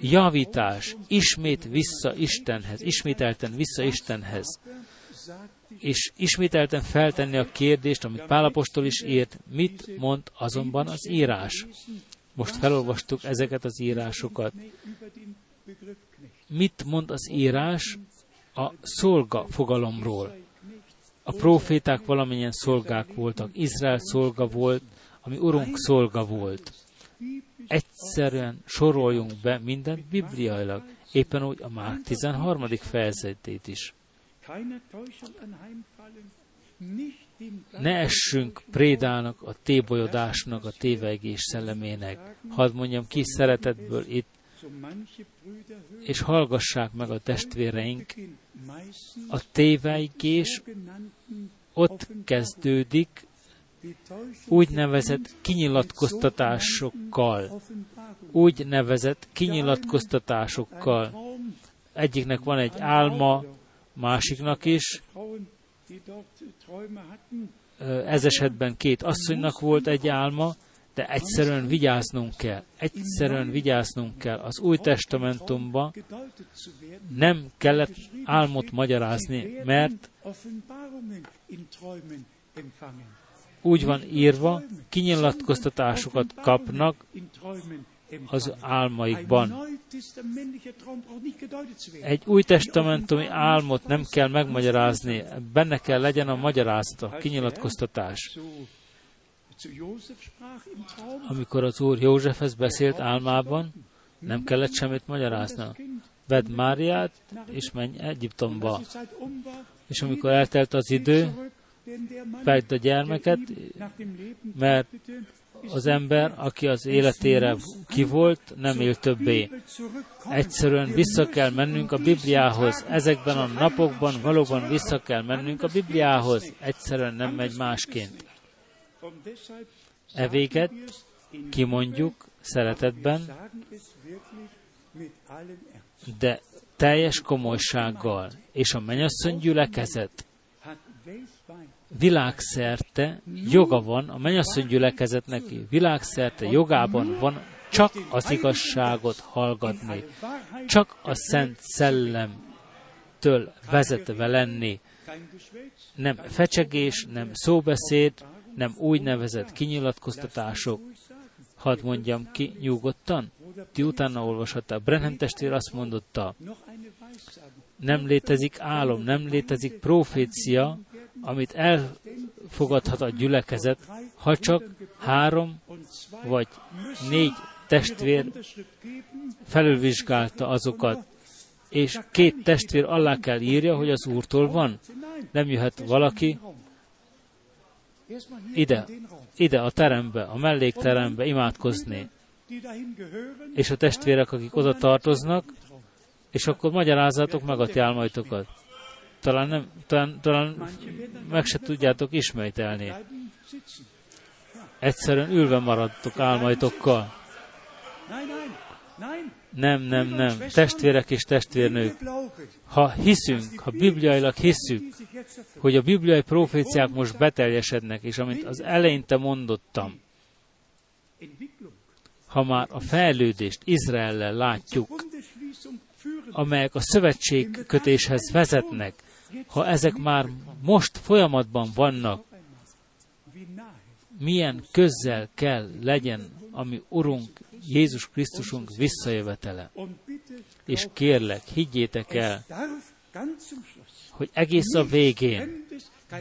javítás ismét vissza Istenhez, ismételten vissza Istenhez. És ismételten feltenni a kérdést, amit Pálapostól is írt, mit mond azonban az írás. Most felolvastuk ezeket az írásokat. Mit mond az írás a szolga fogalomról? A proféták valamennyien szolgák voltak. Izrael szolga volt, ami Urunk szolga volt. Egyszerűen soroljunk be mindent bibliailag, éppen úgy a Márk 13. fejezetét is. Ne essünk prédának, a tébolyodásnak, a tévegés szellemének. Hadd mondjam ki szeretetből itt, és hallgassák meg a testvéreink, a téveigés ott kezdődik, úgynevezett kinyilatkoztatásokkal. Úgynevezett kinyilatkoztatásokkal. Egyiknek van egy álma, másiknak is. Ez esetben két asszonynak volt egy álma, de egyszerűen vigyáznunk kell. Egyszerűen vigyáznunk kell. Az Új Testamentumban nem kellett álmot magyarázni, mert úgy van írva, kinyilatkoztatásokat kapnak az álmaikban. Egy új testamentumi álmot nem kell megmagyarázni, benne kell legyen a magyarázat, a kinyilatkoztatás. Amikor az Úr Józsefhez beszélt álmában, nem kellett semmit magyarázna. Vedd Máriát, és menj Egyiptomba. És amikor eltelt az idő, vedd a gyermeket, mert az ember, aki az életére ki volt, nem él többé. Egyszerűen vissza kell mennünk a Bibliához. Ezekben a napokban valóban vissza kell mennünk a Bibliához. Egyszerűen nem megy másként. E véget kimondjuk szeretetben, de teljes komolysággal, és a mennyasszony gyülekezet világszerte joga van, a mennyasszony gyülekezetnek világszerte jogában van csak az igazságot hallgatni, csak a Szent Szellemtől vezetve lenni. Nem fecsegés, nem szóbeszéd, nem úgynevezett kinyilatkoztatások. Hadd mondjam ki nyugodtan, ti utána olvashatta. Brenham testvér azt mondotta, nem létezik álom, nem létezik profécia, amit elfogadhat a gyülekezet, ha csak három vagy négy testvér felülvizsgálta azokat, és két testvér alá kell írja, hogy az Úrtól van. Nem jöhet valaki ide, ide a terembe, a mellékterembe imádkozni. és a testvérek, akik oda tartoznak, és akkor magyarázzátok meg a ti álmaitokat. Talán, nem, talán, talán meg se tudjátok ismételni. Egyszerűen ülve maradtok álmaitokkal. Nem, nem, nem. Testvérek és testvérnők. Ha hiszünk, ha bibliailag hiszük, hogy a bibliai proféciák most beteljesednek, és amit az eleinte mondottam, ha már a fejlődést Izraellel látjuk, amelyek a szövetségkötéshez vezetnek, ha ezek már most folyamatban vannak, milyen közzel kell legyen, ami Urunk Jézus Krisztusunk visszajövetele. És kérlek, higgyétek el, hogy egész a végén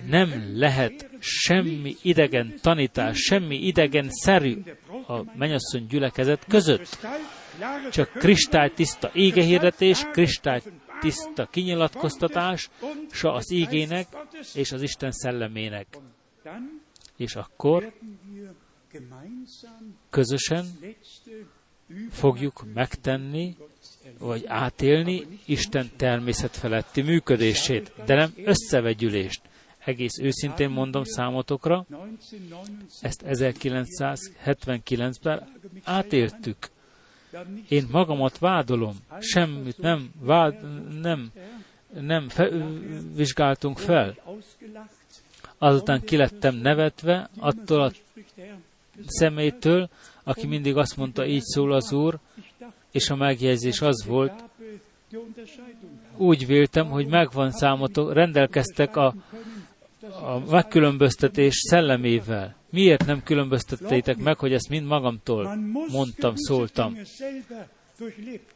nem lehet semmi idegen tanítás, semmi idegen szerű a mennyasszony gyülekezet között. Csak kristálytiszta égehirdetés, kristálytiszta kinyilatkoztatás, sa az ígének és az Isten szellemének. És akkor közösen fogjuk megtenni, vagy átélni Isten természet feletti működését, de nem összevegyülést. Egész őszintén mondom számotokra, ezt 1979-ben átéltük. Én magamat vádolom, semmit nem, vád, nem, nem fe, vizsgáltunk fel. Azután kilettem nevetve attól a személytől, aki mindig azt mondta, így szól az Úr, és a megjegyzés az volt, úgy véltem, hogy megvan számotok, rendelkeztek a, a megkülönböztetés szellemével. Miért nem különböztettétek meg, hogy ezt mind magamtól mondtam, szóltam?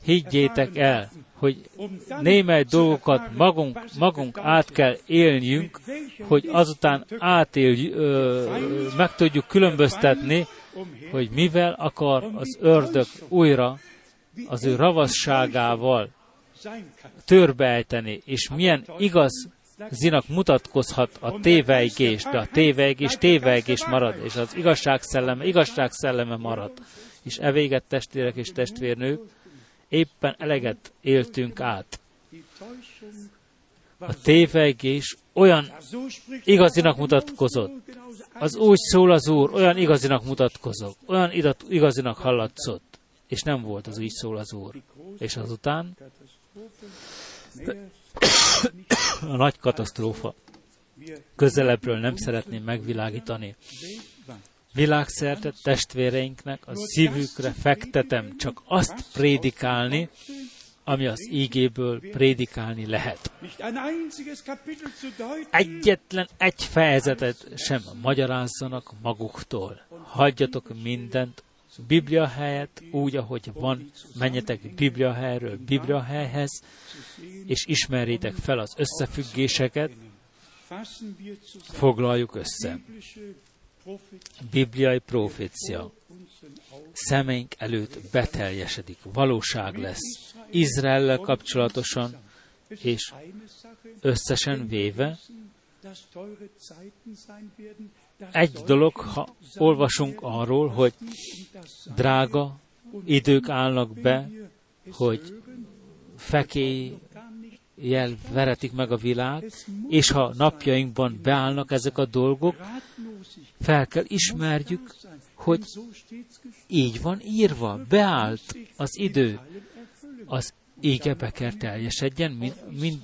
Higgyétek el, hogy némely dolgokat magunk, magunk át kell élnünk, hogy azután átél, ö, meg tudjuk különböztetni, hogy mivel akar az ördög újra az ő ravasságával törbeejteni, és milyen igaz zinak mutatkozhat a téveigés, de a téveigés téveigés marad, és az igazság szelleme, igazság szelleme marad. És e véget testvérek és testvérnők, éppen eleget éltünk át. A téveigés olyan igazinak mutatkozott, az úgy szól az Úr, olyan igazinak mutatkozok, olyan igazinak hallatszott, és nem volt az úgy szól az Úr. És azután a nagy katasztrófa közelebbről nem szeretném megvilágítani. Világszerte testvéreinknek a szívükre fektetem csak azt prédikálni, ami az ígéből prédikálni lehet. Egyetlen egy fejezetet sem magyarázzanak maguktól. Hagyjatok mindent Biblia helyett, úgy, ahogy van, menjetek Biblia helyről Biblia helyhez, és ismerjétek fel az összefüggéseket, foglaljuk össze. Bibliai profécia szemeink előtt beteljesedik, valóság lesz. Izraellel kapcsolatosan, és összesen véve, egy dolog, ha olvasunk arról, hogy drága idők állnak be, hogy fekély jel veretik meg a világ, és ha napjainkban beállnak ezek a dolgok, fel kell ismerjük, hogy így van írva, beállt az idő, az ége kell teljesedjen, mind, mind,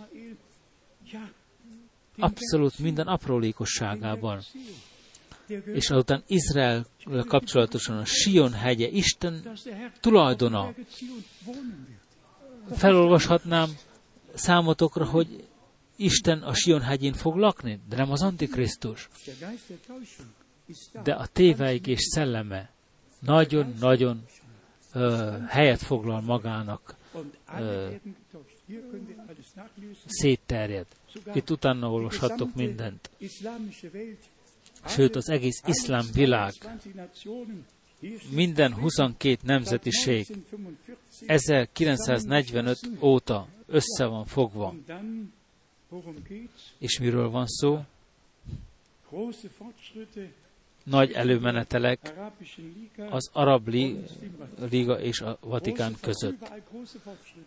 abszolút minden aprólékosságában. És azután Izrael kapcsolatosan a Sion hegye, Isten tulajdona. Felolvashatnám számotokra, hogy Isten a Sion fog lakni, de nem az Antikrisztus. De a téveigés szelleme nagyon-nagyon helyet foglal magának, ö, szétterjed. Itt utána olvashattok mindent. Sőt, az egész iszlám világ, minden 22 nemzetiség 1945 óta össze van fogva. És miről van szó? nagy előmenetelek az Arab Liga és a Vatikán között.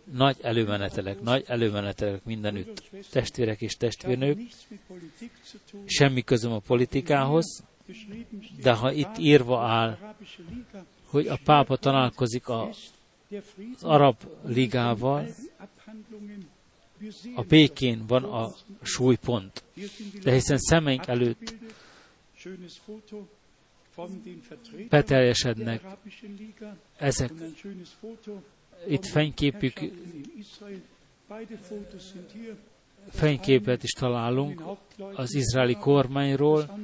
Nagy előmenetelek, nagy előmenetelek mindenütt. Testvérek és testvérnők, semmi közöm a politikához, de ha itt írva áll, hogy a pápa találkozik a, az Arab Ligával, a békén van a súlypont. De hiszen szemeink előtt beteljesednek ezek. Itt fényképük, fényképet is találunk az izraeli kormányról,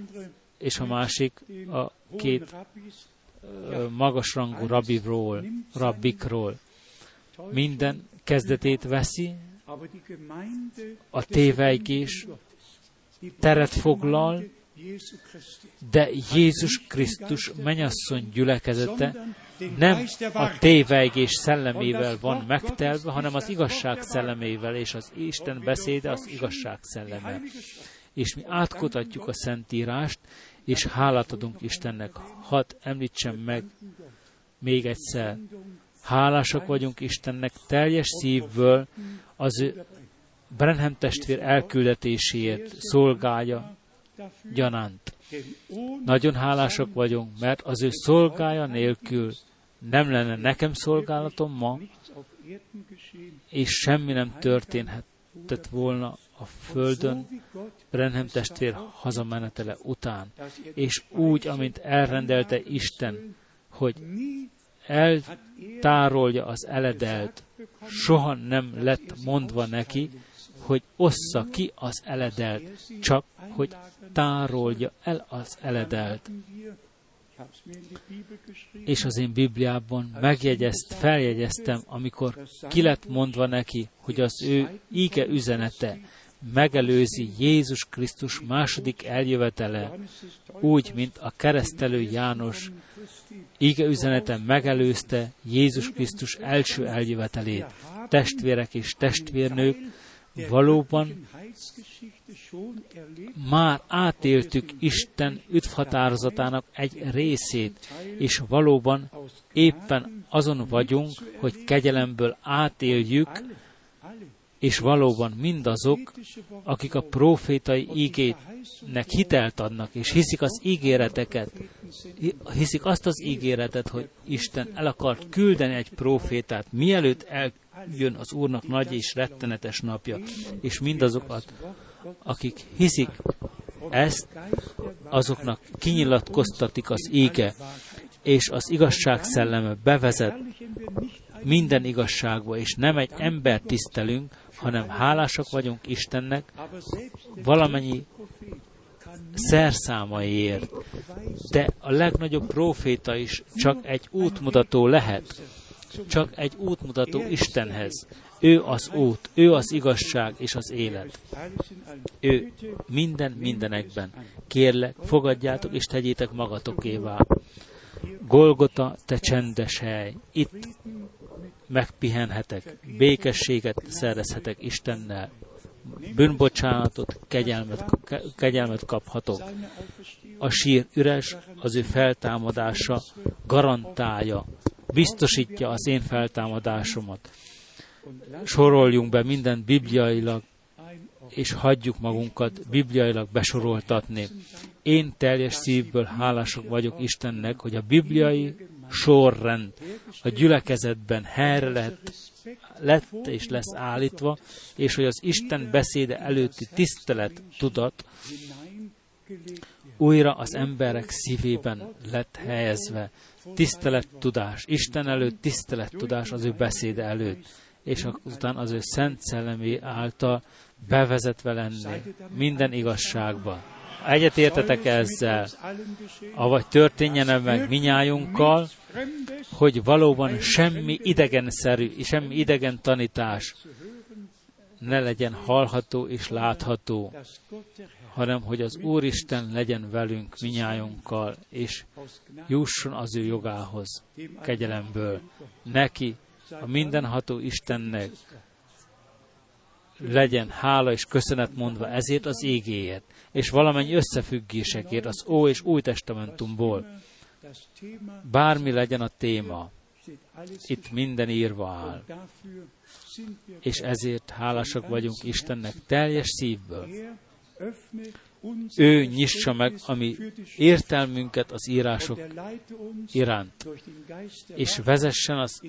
és a másik a két magasrangú rabbiról, rabbikról. Minden kezdetét veszi, a tévejgés teret foglal, de Jézus Krisztus menyasszony gyülekezete nem a tévejgés szellemével van megtelve, hanem az igazság szellemével, és az Isten beszéde az igazság szelleme. És mi átkutatjuk a Szentírást, és hálát adunk Istennek. Hadd említsem meg még egyszer. Hálásak vagyunk Istennek teljes szívből az ő Brenhem testvér elküldetéséért szolgálja gyanánt. Nagyon hálásak vagyunk, mert az ő szolgája nélkül nem lenne nekem szolgálatom ma, és semmi nem történhetett volna a földön Brenhem testvér hazamenetele után. És úgy, amint elrendelte Isten, hogy eltárolja az eledelt, soha nem lett mondva neki, hogy ossza ki az eledelt, csak hogy tárolja el az eledelt. És az én Bibliában megjegyezt, feljegyeztem, amikor ki lett mondva neki, hogy az ő íge üzenete megelőzi Jézus Krisztus második eljövetele, úgy, mint a keresztelő János íge üzenete megelőzte Jézus Krisztus első eljövetelét. Testvérek és testvérnők, valóban már átéltük Isten üdvhatározatának egy részét, és valóban éppen azon vagyunk, hogy kegyelemből átéljük, és valóban mindazok, akik a profétai ígétnek hitelt adnak, és hiszik az ígéreteket, hiszik azt az ígéretet, hogy Isten el akart küldeni egy profétát, mielőtt eljön az Úrnak nagy és rettenetes napja, és mindazokat, akik hiszik ezt, azoknak kinyilatkoztatik az ége, és az igazság szelleme bevezet minden igazságba, és nem egy ember tisztelünk, hanem hálásak vagyunk Istennek valamennyi szerszámaiért. De a legnagyobb proféta is csak egy útmutató lehet, csak egy útmutató Istenhez. Ő az út, ő az igazság és az élet. Ő minden mindenekben. Kérlek, fogadjátok és tegyétek magatokévá. Golgota, te csendes hely. Itt megpihenhetek, békességet szerezhetek Istennel, bűnbocsánatot, kegyelmet, kegyelmet kaphatok. A sír üres, az ő feltámadása garantálja, biztosítja az én feltámadásomat. Soroljunk be minden bibliailag, és hagyjuk magunkat bibliailag besoroltatni. Én teljes szívből hálások vagyok Istennek, hogy a bibliai sorrend a gyülekezetben helyre lett, lett és lesz állítva, és hogy az Isten beszéde előtti tisztelet tudat újra az emberek szívében lett helyezve. Tisztelet tudás, Isten előtt tisztelet tudás az ő beszéde előtt, és azután az ő szent szellemé által bevezetve lenni minden igazságba. Egyetértetek ezzel, avagy történjen meg minnyájunkkal, hogy valóban semmi idegenszerű, semmi idegen tanítás ne legyen hallható és látható, hanem hogy az Úristen legyen velünk minnyájunkkal, és jusson az ő jogához, kegyelemből. Neki, a mindenható Istennek legyen hála és köszönet mondva ezért az égéért. És valamennyi összefüggésekért az Ó és Új Testamentumból. Bármi legyen a téma, itt minden írva áll. És ezért hálásak vagyunk Istennek teljes szívből. Ő nyissa meg a mi értelmünket az írások iránt, és vezessen az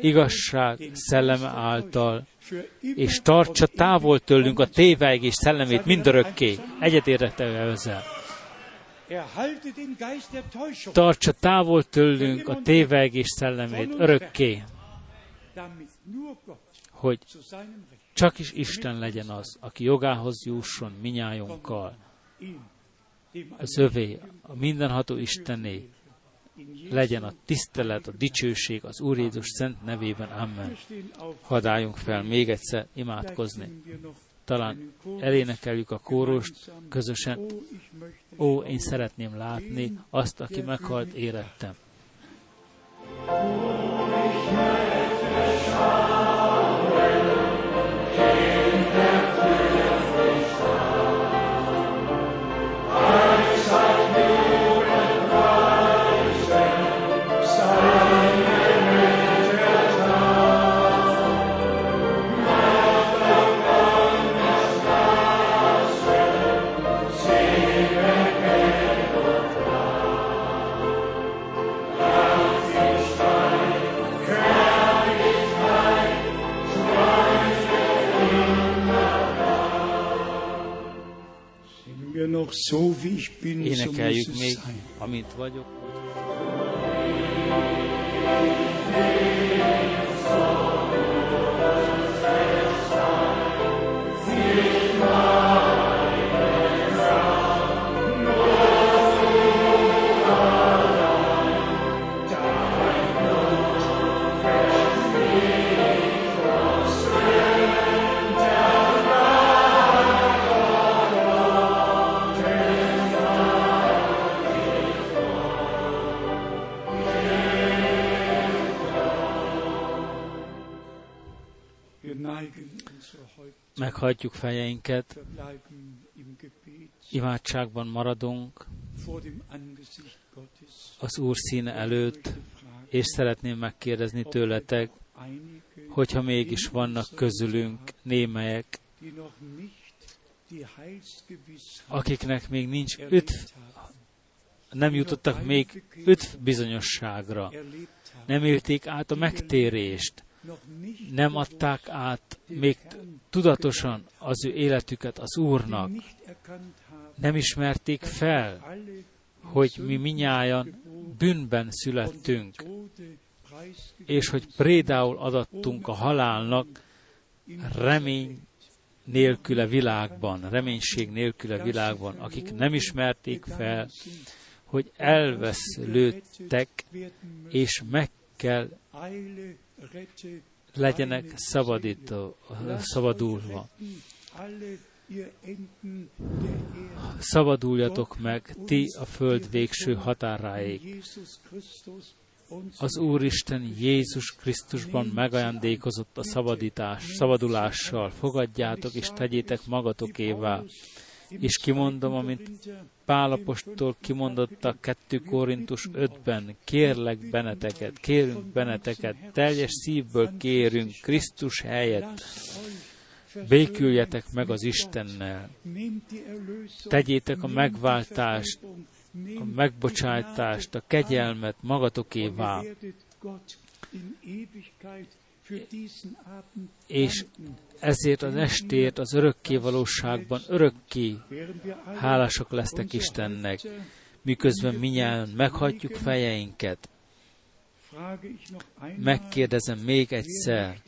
igazság szelleme által, és tartsa távol tőlünk a tévegés szellemét mindörökké. Egyetértek ezzel. Tartsa távol tőlünk a tévegés szellemét örökké, hogy csak is Isten legyen az, aki jogához jusson minnyájunkkal. Az övé, a mindenható Istené, legyen a tisztelet, a dicsőség az Úr Jézus szent nevében. Amen. Hadd álljunk fel még egyszer imádkozni. Talán elénekeljük a kórust közösen. Ó, én szeretném látni azt, aki meghalt érettem. Énekeljük még, amint vagyok. Meghajtjuk fejeinket, imádságban maradunk. Az Úr színe előtt, és szeretném megkérdezni tőletek, hogyha mégis vannak közülünk némelyek, akiknek még nincs öt, nem jutottak még öt bizonyosságra, nem élték át a megtérést, nem adták át még tudatosan az ő életüket az Úrnak, nem ismerték fel, hogy mi minnyáján bűnben születtünk, és hogy prédául adattunk a halálnak remény nélküle világban, reménység nélküle világban, akik nem ismerték fel, hogy elveszlődtek, és meg kell legyenek szabadító, szabadulva. Szabaduljatok meg ti a föld végső határáig. Az Úristen Jézus Krisztusban megajándékozott a szabadítás, szabadulással. Fogadjátok és tegyétek magatokévá. És kimondom, amint Pálapostól kimondotta 2 Korintus 5-ben, kérlek benneteket, kérünk benneteket, teljes szívből kérünk Krisztus helyett, béküljetek meg az Istennel, tegyétek a megváltást, a megbocsátást, a kegyelmet magatokévá, és ezért az estért az örökké valóságban örökké hálások lesztek Istennek, miközben minnyáján meghagyjuk fejeinket. Megkérdezem még egyszer,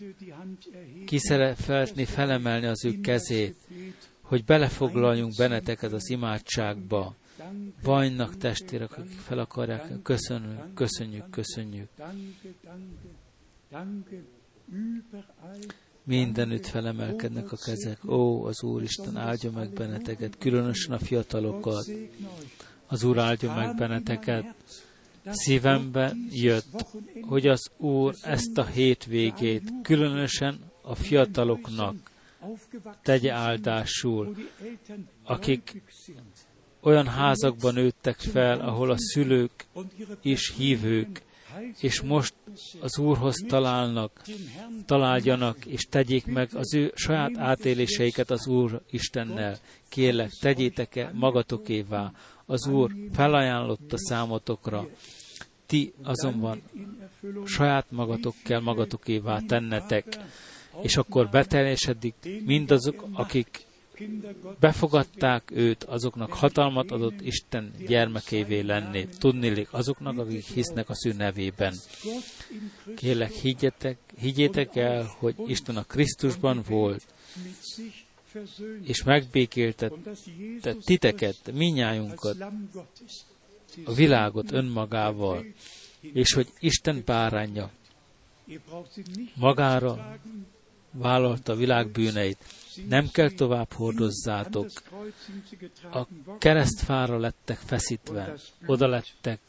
ki szeretné felemelni az ő kezét, hogy belefoglaljunk benneteket az imádságba. Vannak testvérek, akik fel akarják. Köszönjük, köszönjük, köszönjük. Mindenütt felemelkednek a kezek. Ó, az Úristen áldja meg benneteket, különösen a fiatalokat. Az Úr áldja meg benneteket. Szívembe jött, hogy az Úr ezt a hétvégét különösen a fiataloknak tegye áldásul, akik olyan házakban nőttek fel, ahol a szülők is hívők, és most az Úrhoz találnak, találjanak, és tegyék meg az ő saját átéléseiket az Úr Istennel. Kérlek, tegyétek-e magatokévá. Az Úr felajánlotta számotokra. Ti azonban saját magatok kell magatokévá tennetek, és akkor beteljesedik mindazok, akik befogadták őt, azoknak hatalmat adott Isten gyermekévé lenni. Tudnélik azoknak, akik hisznek az ő. Kérlek, higgyetek, higgyétek el, hogy Isten a Krisztusban volt, és megbékéltet titeket, minnyájunkat, a világot önmagával, és hogy Isten bárányja magára vállalta a világ bűneit. Nem kell tovább hordozzátok. A keresztfára lettek feszítve, oda lettek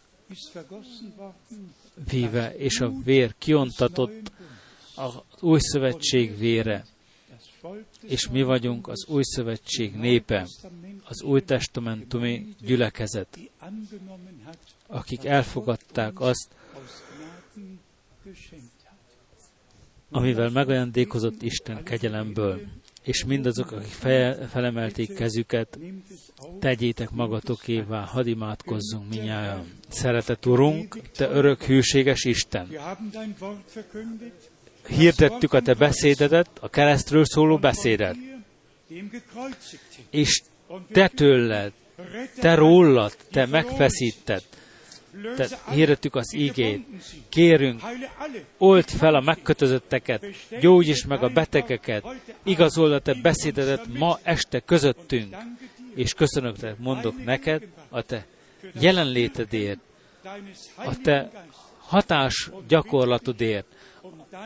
víve, és a vér kiontatott az új szövetség vére. És mi vagyunk az új szövetség népe, az új testamentumi gyülekezet, akik elfogadták azt, amivel megajándékozott Isten kegyelemből, és mindazok, akik felemelték kezüket, tegyétek magatokévá, hadd imádkozzunk minnyáján. Szeretett Urunk, Te örök hűséges Isten! Hirdettük a Te beszédedet, a keresztről szóló beszédet. És Te tőled, Te rólad, Te megfeszíted, te hirdettük az ígét. Kérünk, old fel a megkötözötteket, gyógyíts meg a betegeket, igazold a te beszédedet ma este közöttünk, és köszönök te, mondok neked a te jelenlétedért, a te hatás gyakorlatodért,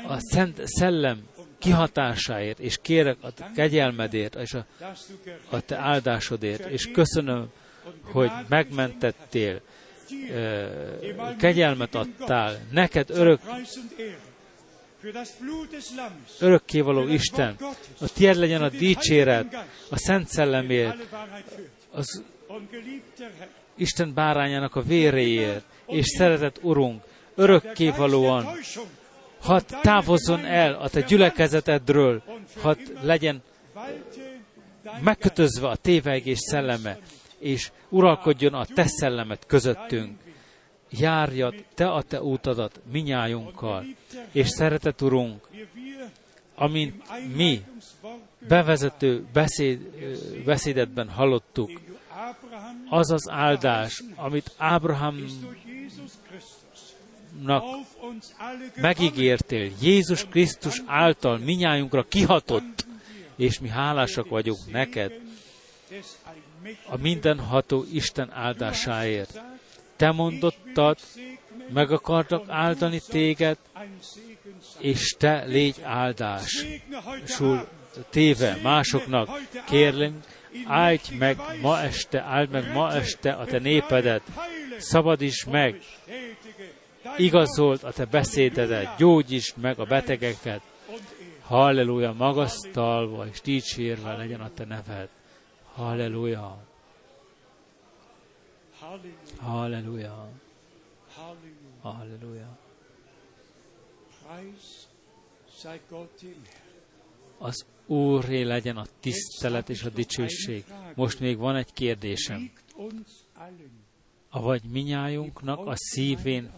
a Szent Szellem kihatásáért, és kérek a te kegyelmedért, és a, a te áldásodért, és köszönöm, hogy megmentettél, kegyelmet adtál, neked örök, örökkévaló Isten, a tiéd legyen a dicséret, a Szent Szellemért, az Isten bárányának a véréért, és szeretett Urunk, örökkévalóan, hadd távozzon el a te gyülekezetedről, hadd legyen megkötözve a tévegés szelleme, és uralkodjon a te szellemet közöttünk. Járjad te a te útadat minnyájunkkal, és szeretet Urunk, amint mi bevezető beszéd, beszédetben hallottuk, az az áldás, amit Ábrahámnak megígértél, Jézus Krisztus által minnyájunkra kihatott, és mi hálásak vagyunk neked, a mindenható Isten áldásáért. Te mondottad, meg akartak áldani téged, és te légy áldás. Sul téve másoknak, kérlünk, áldj meg ma este, áld meg ma este a te népedet, szabadíts meg, igazolt a te beszédedet, gyógyítsd meg a betegeket, halleluja, magasztalva és dicsérve legyen a te neved. Halleluja. Halleluja. Halleluja. Az Úrré legyen a tisztelet és a dicsőség. Most még van egy kérdésem. Avagy minnyájunknak a szívén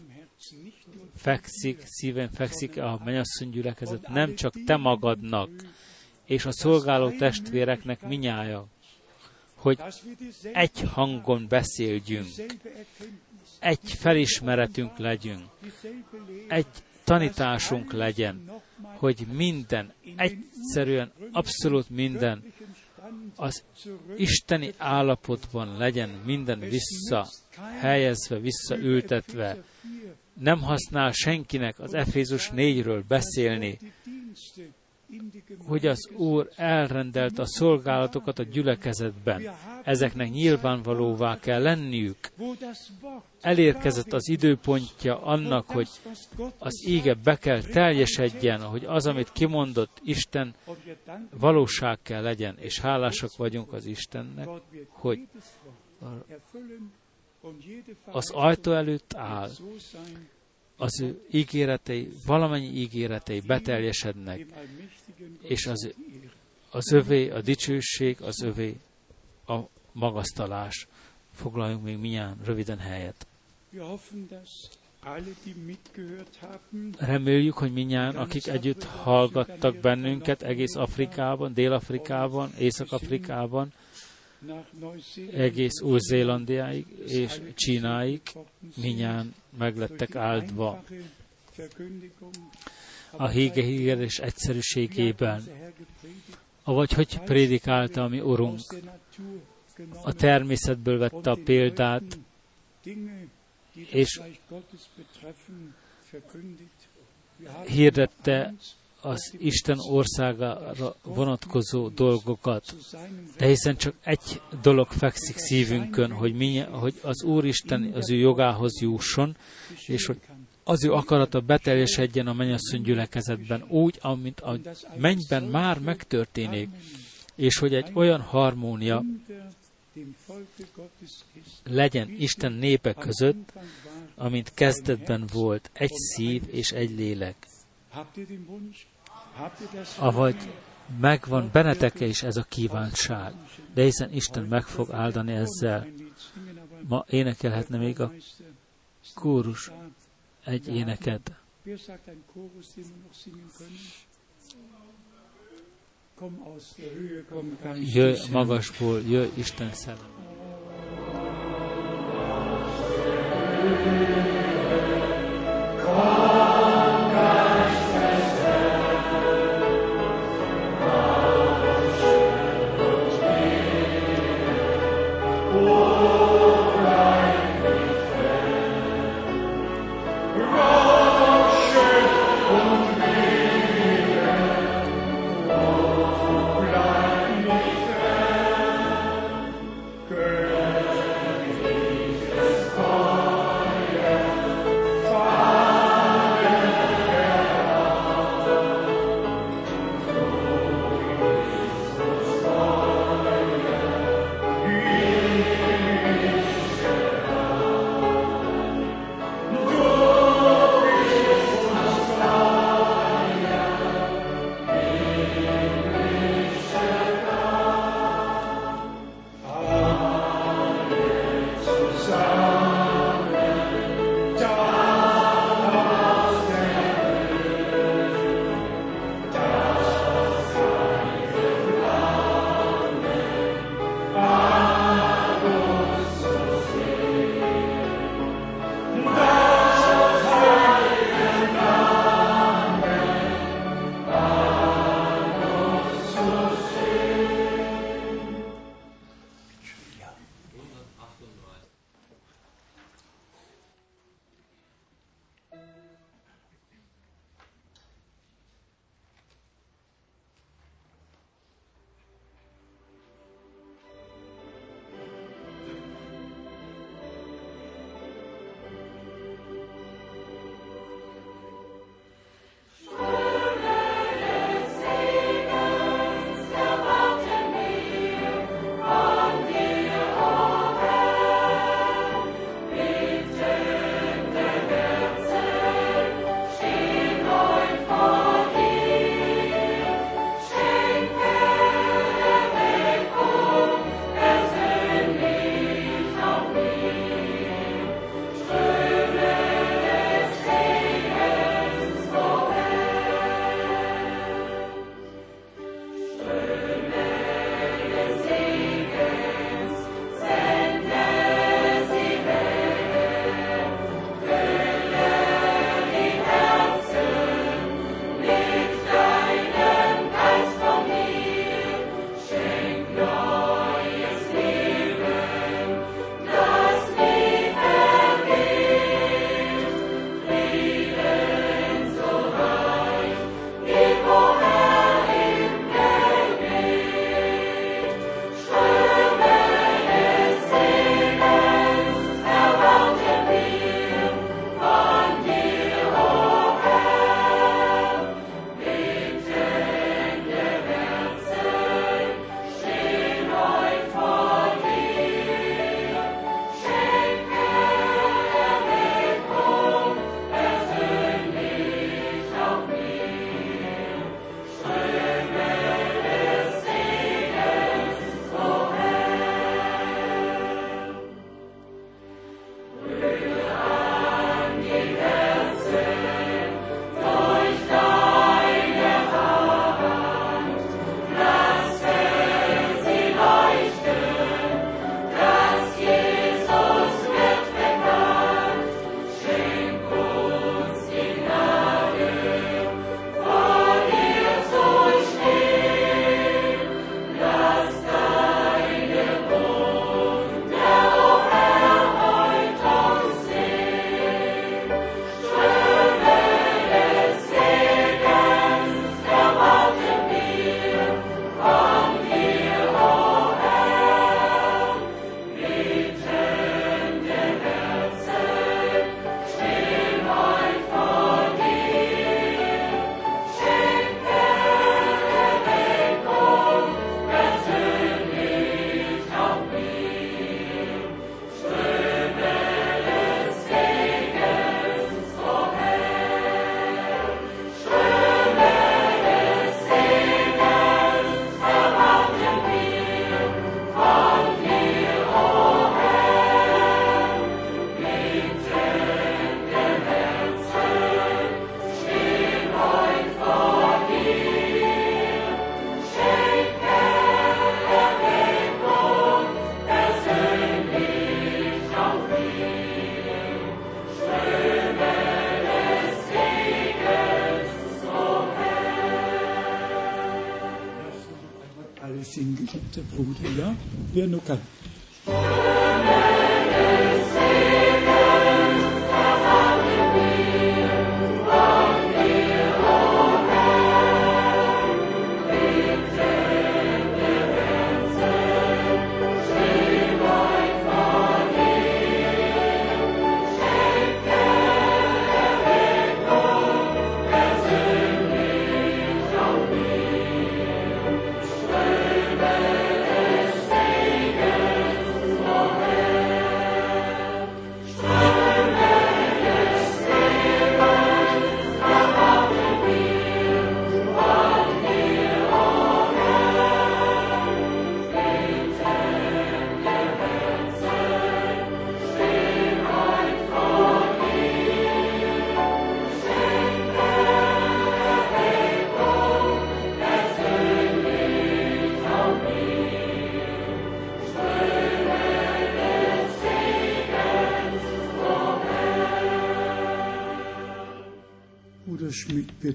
fekszik, szíven fekszik a mennyasszony gyülekezet, nem csak te magadnak, és a szolgáló testvéreknek minnyája, hogy egy hangon beszéljünk, egy felismeretünk legyünk, egy tanításunk legyen, hogy minden, egyszerűen, abszolút minden az isteni állapotban legyen minden vissza helyezve, visszaültetve. Nem használ senkinek az Efézus 4-ről beszélni, hogy az Úr elrendelt a szolgálatokat a gyülekezetben. ezeknek nyilvánvalóvá kell lenniük. Elérkezett az időpontja annak, hogy az ége be kell teljesedjen, hogy az, amit kimondott Isten, valóság kell legyen, és hálásak vagyunk az Istennek, hogy az ajtó előtt áll, az ő ígéretei, valamennyi ígéretei beteljesednek, és az, az övé a dicsőség, az övé a magasztalás. Foglaljunk még minnyáján röviden helyet. Reméljük, hogy minnyáján, akik együtt hallgattak bennünket egész Afrikában, Dél-Afrikában, Észak-Afrikában, egész Új-Zélandiáig és Csínáig minnyáján meglettek áldva a híge hígeres egyszerűségében, avagy hogy prédikálta a mi Urunk. A természetből vette a példát, és hirdette az Isten országára vonatkozó dolgokat. De hiszen csak egy dolog fekszik szívünkön, hogy, mi, hogy az Úristen az ő jogához jusson, és hogy az ő akarata beteljesedjen a mennyasszony gyülekezetben úgy, amint a mennyben már megtörténik, és hogy egy olyan harmónia legyen Isten népe között, amint kezdetben volt, egy szív és egy lélek. Avagy megvan bennetek is ez a kívánság, de hiszen Isten meg fog áldani ezzel. Ma énekelhetne még a kórus egy éneket. Jöjj magasból, jöjj Isten szellem. Kommt der Bruder, ja?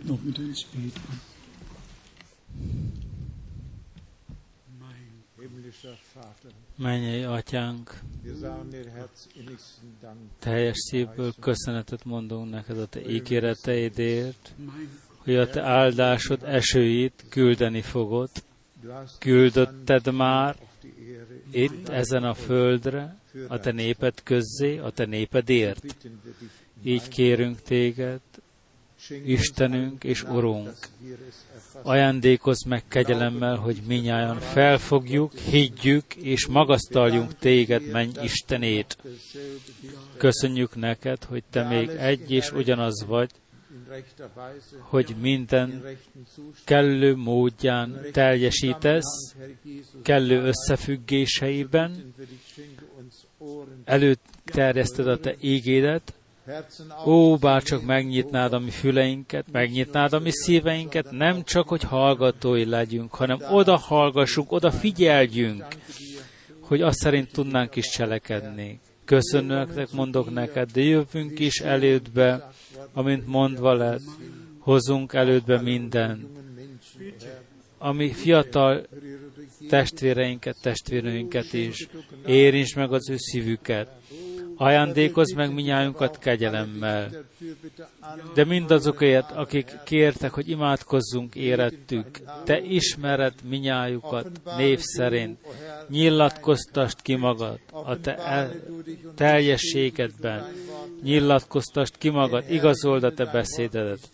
Wird noch mit uns beten. Mennyei atyánk, teljes szívből köszönetet mondunk neked a te ígéreteidért, hogy a te áldásod esőit küldeni fogod. Küldötted már itt, ezen a földre, a te néped közzé, a te népedért. Így kérünk téged, Istenünk és Urunk, ajándékozz meg kegyelemmel, hogy minnyáján felfogjuk, higgyük és magasztaljunk téged, menj Istenét. Köszönjük neked, hogy te még egy és ugyanaz vagy, hogy in minden kellő módján teljesítesz, kellő összefüggéseiben, előterjeszted a te ígédet, Ó, bárcsak megnyitnád a mi füleinket, megnyitnád a mi szíveinket, nem csak, hogy hallgatói legyünk, hanem oda hallgassunk, oda figyeljünk, hogy azt szerint tudnánk is cselekedni. Köszönőeknek mondok neked, de jövünk is elődbe, amint mondva lett, hozunk elődbe minden, ami fiatal testvéreinket, testvérnőinket is, érints meg az ő szívüket, ajándékozz meg minnyájunkat kegyelemmel, de mindazokért, akik kértek, hogy imádkozzunk érettük, te ismered minnyájukat név szerint, nyilatkoztast ki magad a te el, teljességedben, nyilatkoztast ki magad, igazold a te beszédedet,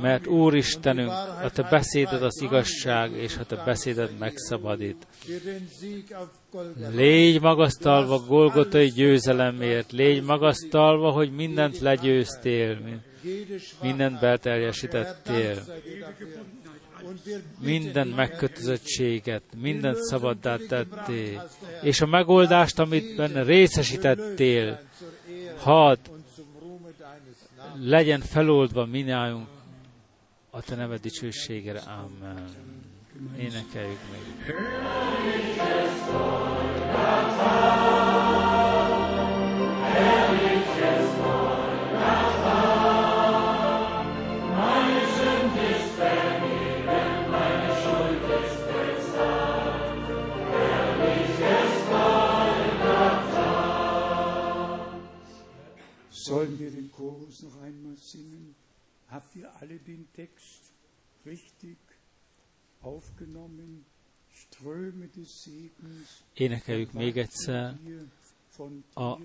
mert Úristenünk, a te beszéded az igazság, és a te beszéded megszabadít. Légy magasztalva Golgotai győzelemért, légy magasztalva, hogy mindent legyőztél, mindent belteljesítettél, minden megkötözöttséget, mindent szabaddá tettél, és a megoldást, amit benne részesítettél, hadd legyen feloldva minnyájunk a te neved dicsőségére. Amen. Énekeljük még. Sollen wir den Chorus noch einmal singen? Habt ihr alle den Text richtig Énekeljük még egyszer a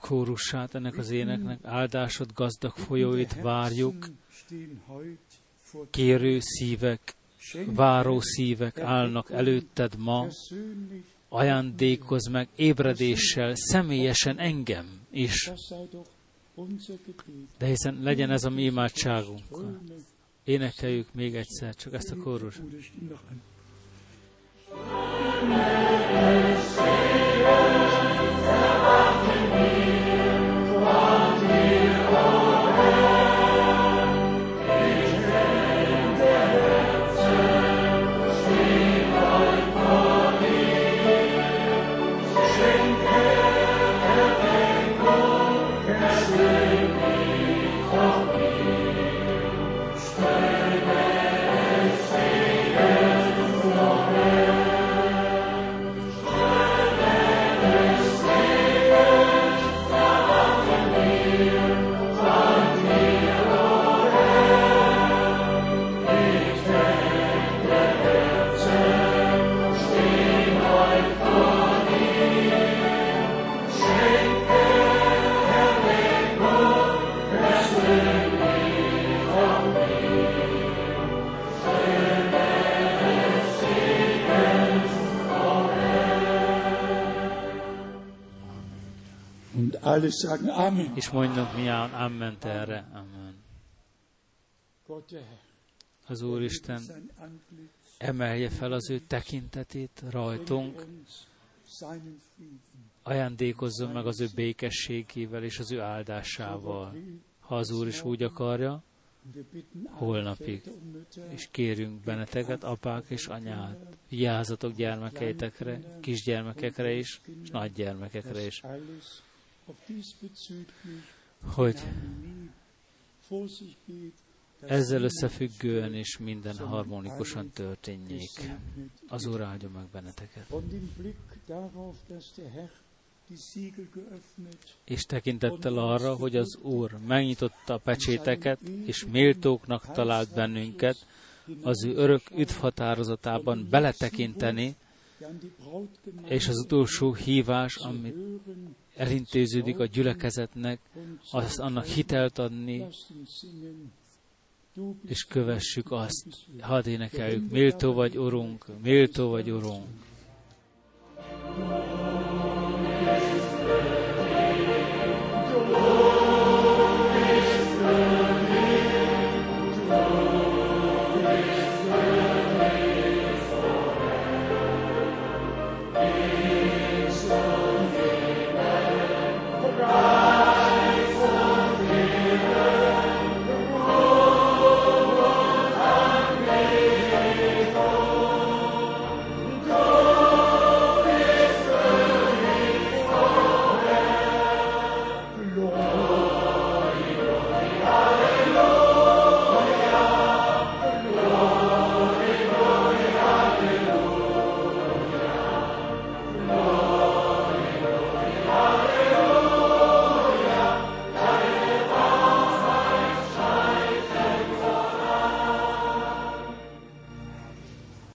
kórusát ennek az éneknek, áldásod gazdag folyóit várjuk, kérő szívek, váró szívek állnak előtted ma, ajándékozz meg ébredéssel, személyesen engem is, de hiszen legyen ez a mi imádságunk. Énekeljük még egyszer, csak ezt a kórus. Bruder, alle sagen Amen. És mondjuk miállán Amen erre. Amen. Az Úristen emelje fel az ő tekintetét rajtunk, ajándékozzon meg az ő békességével és az ő áldásával. Ha az Úr is úgy akarja, holnapig. És kérünk benneteket, apák és anyát, vigyázzatok gyermekeitekre, kisgyermekekre is, és nagygyermekekre is, hogy ezzel összefüggően is minden harmonikusan történjék. Az Úr áldja meg benneteket. És tekintettel arra, hogy az Úr megnyitotta a pecséteket, és méltóknak talált bennünket, az ő örök üdvhatározatában beletekinteni, és az utolsó hívás, amit elintéződik a gyülekezetnek, und az annak hitelt adni, és kövessük azt. Hadd énekeljük, méltó vagy, Urunk, méltó vagy, Urunk. Herr,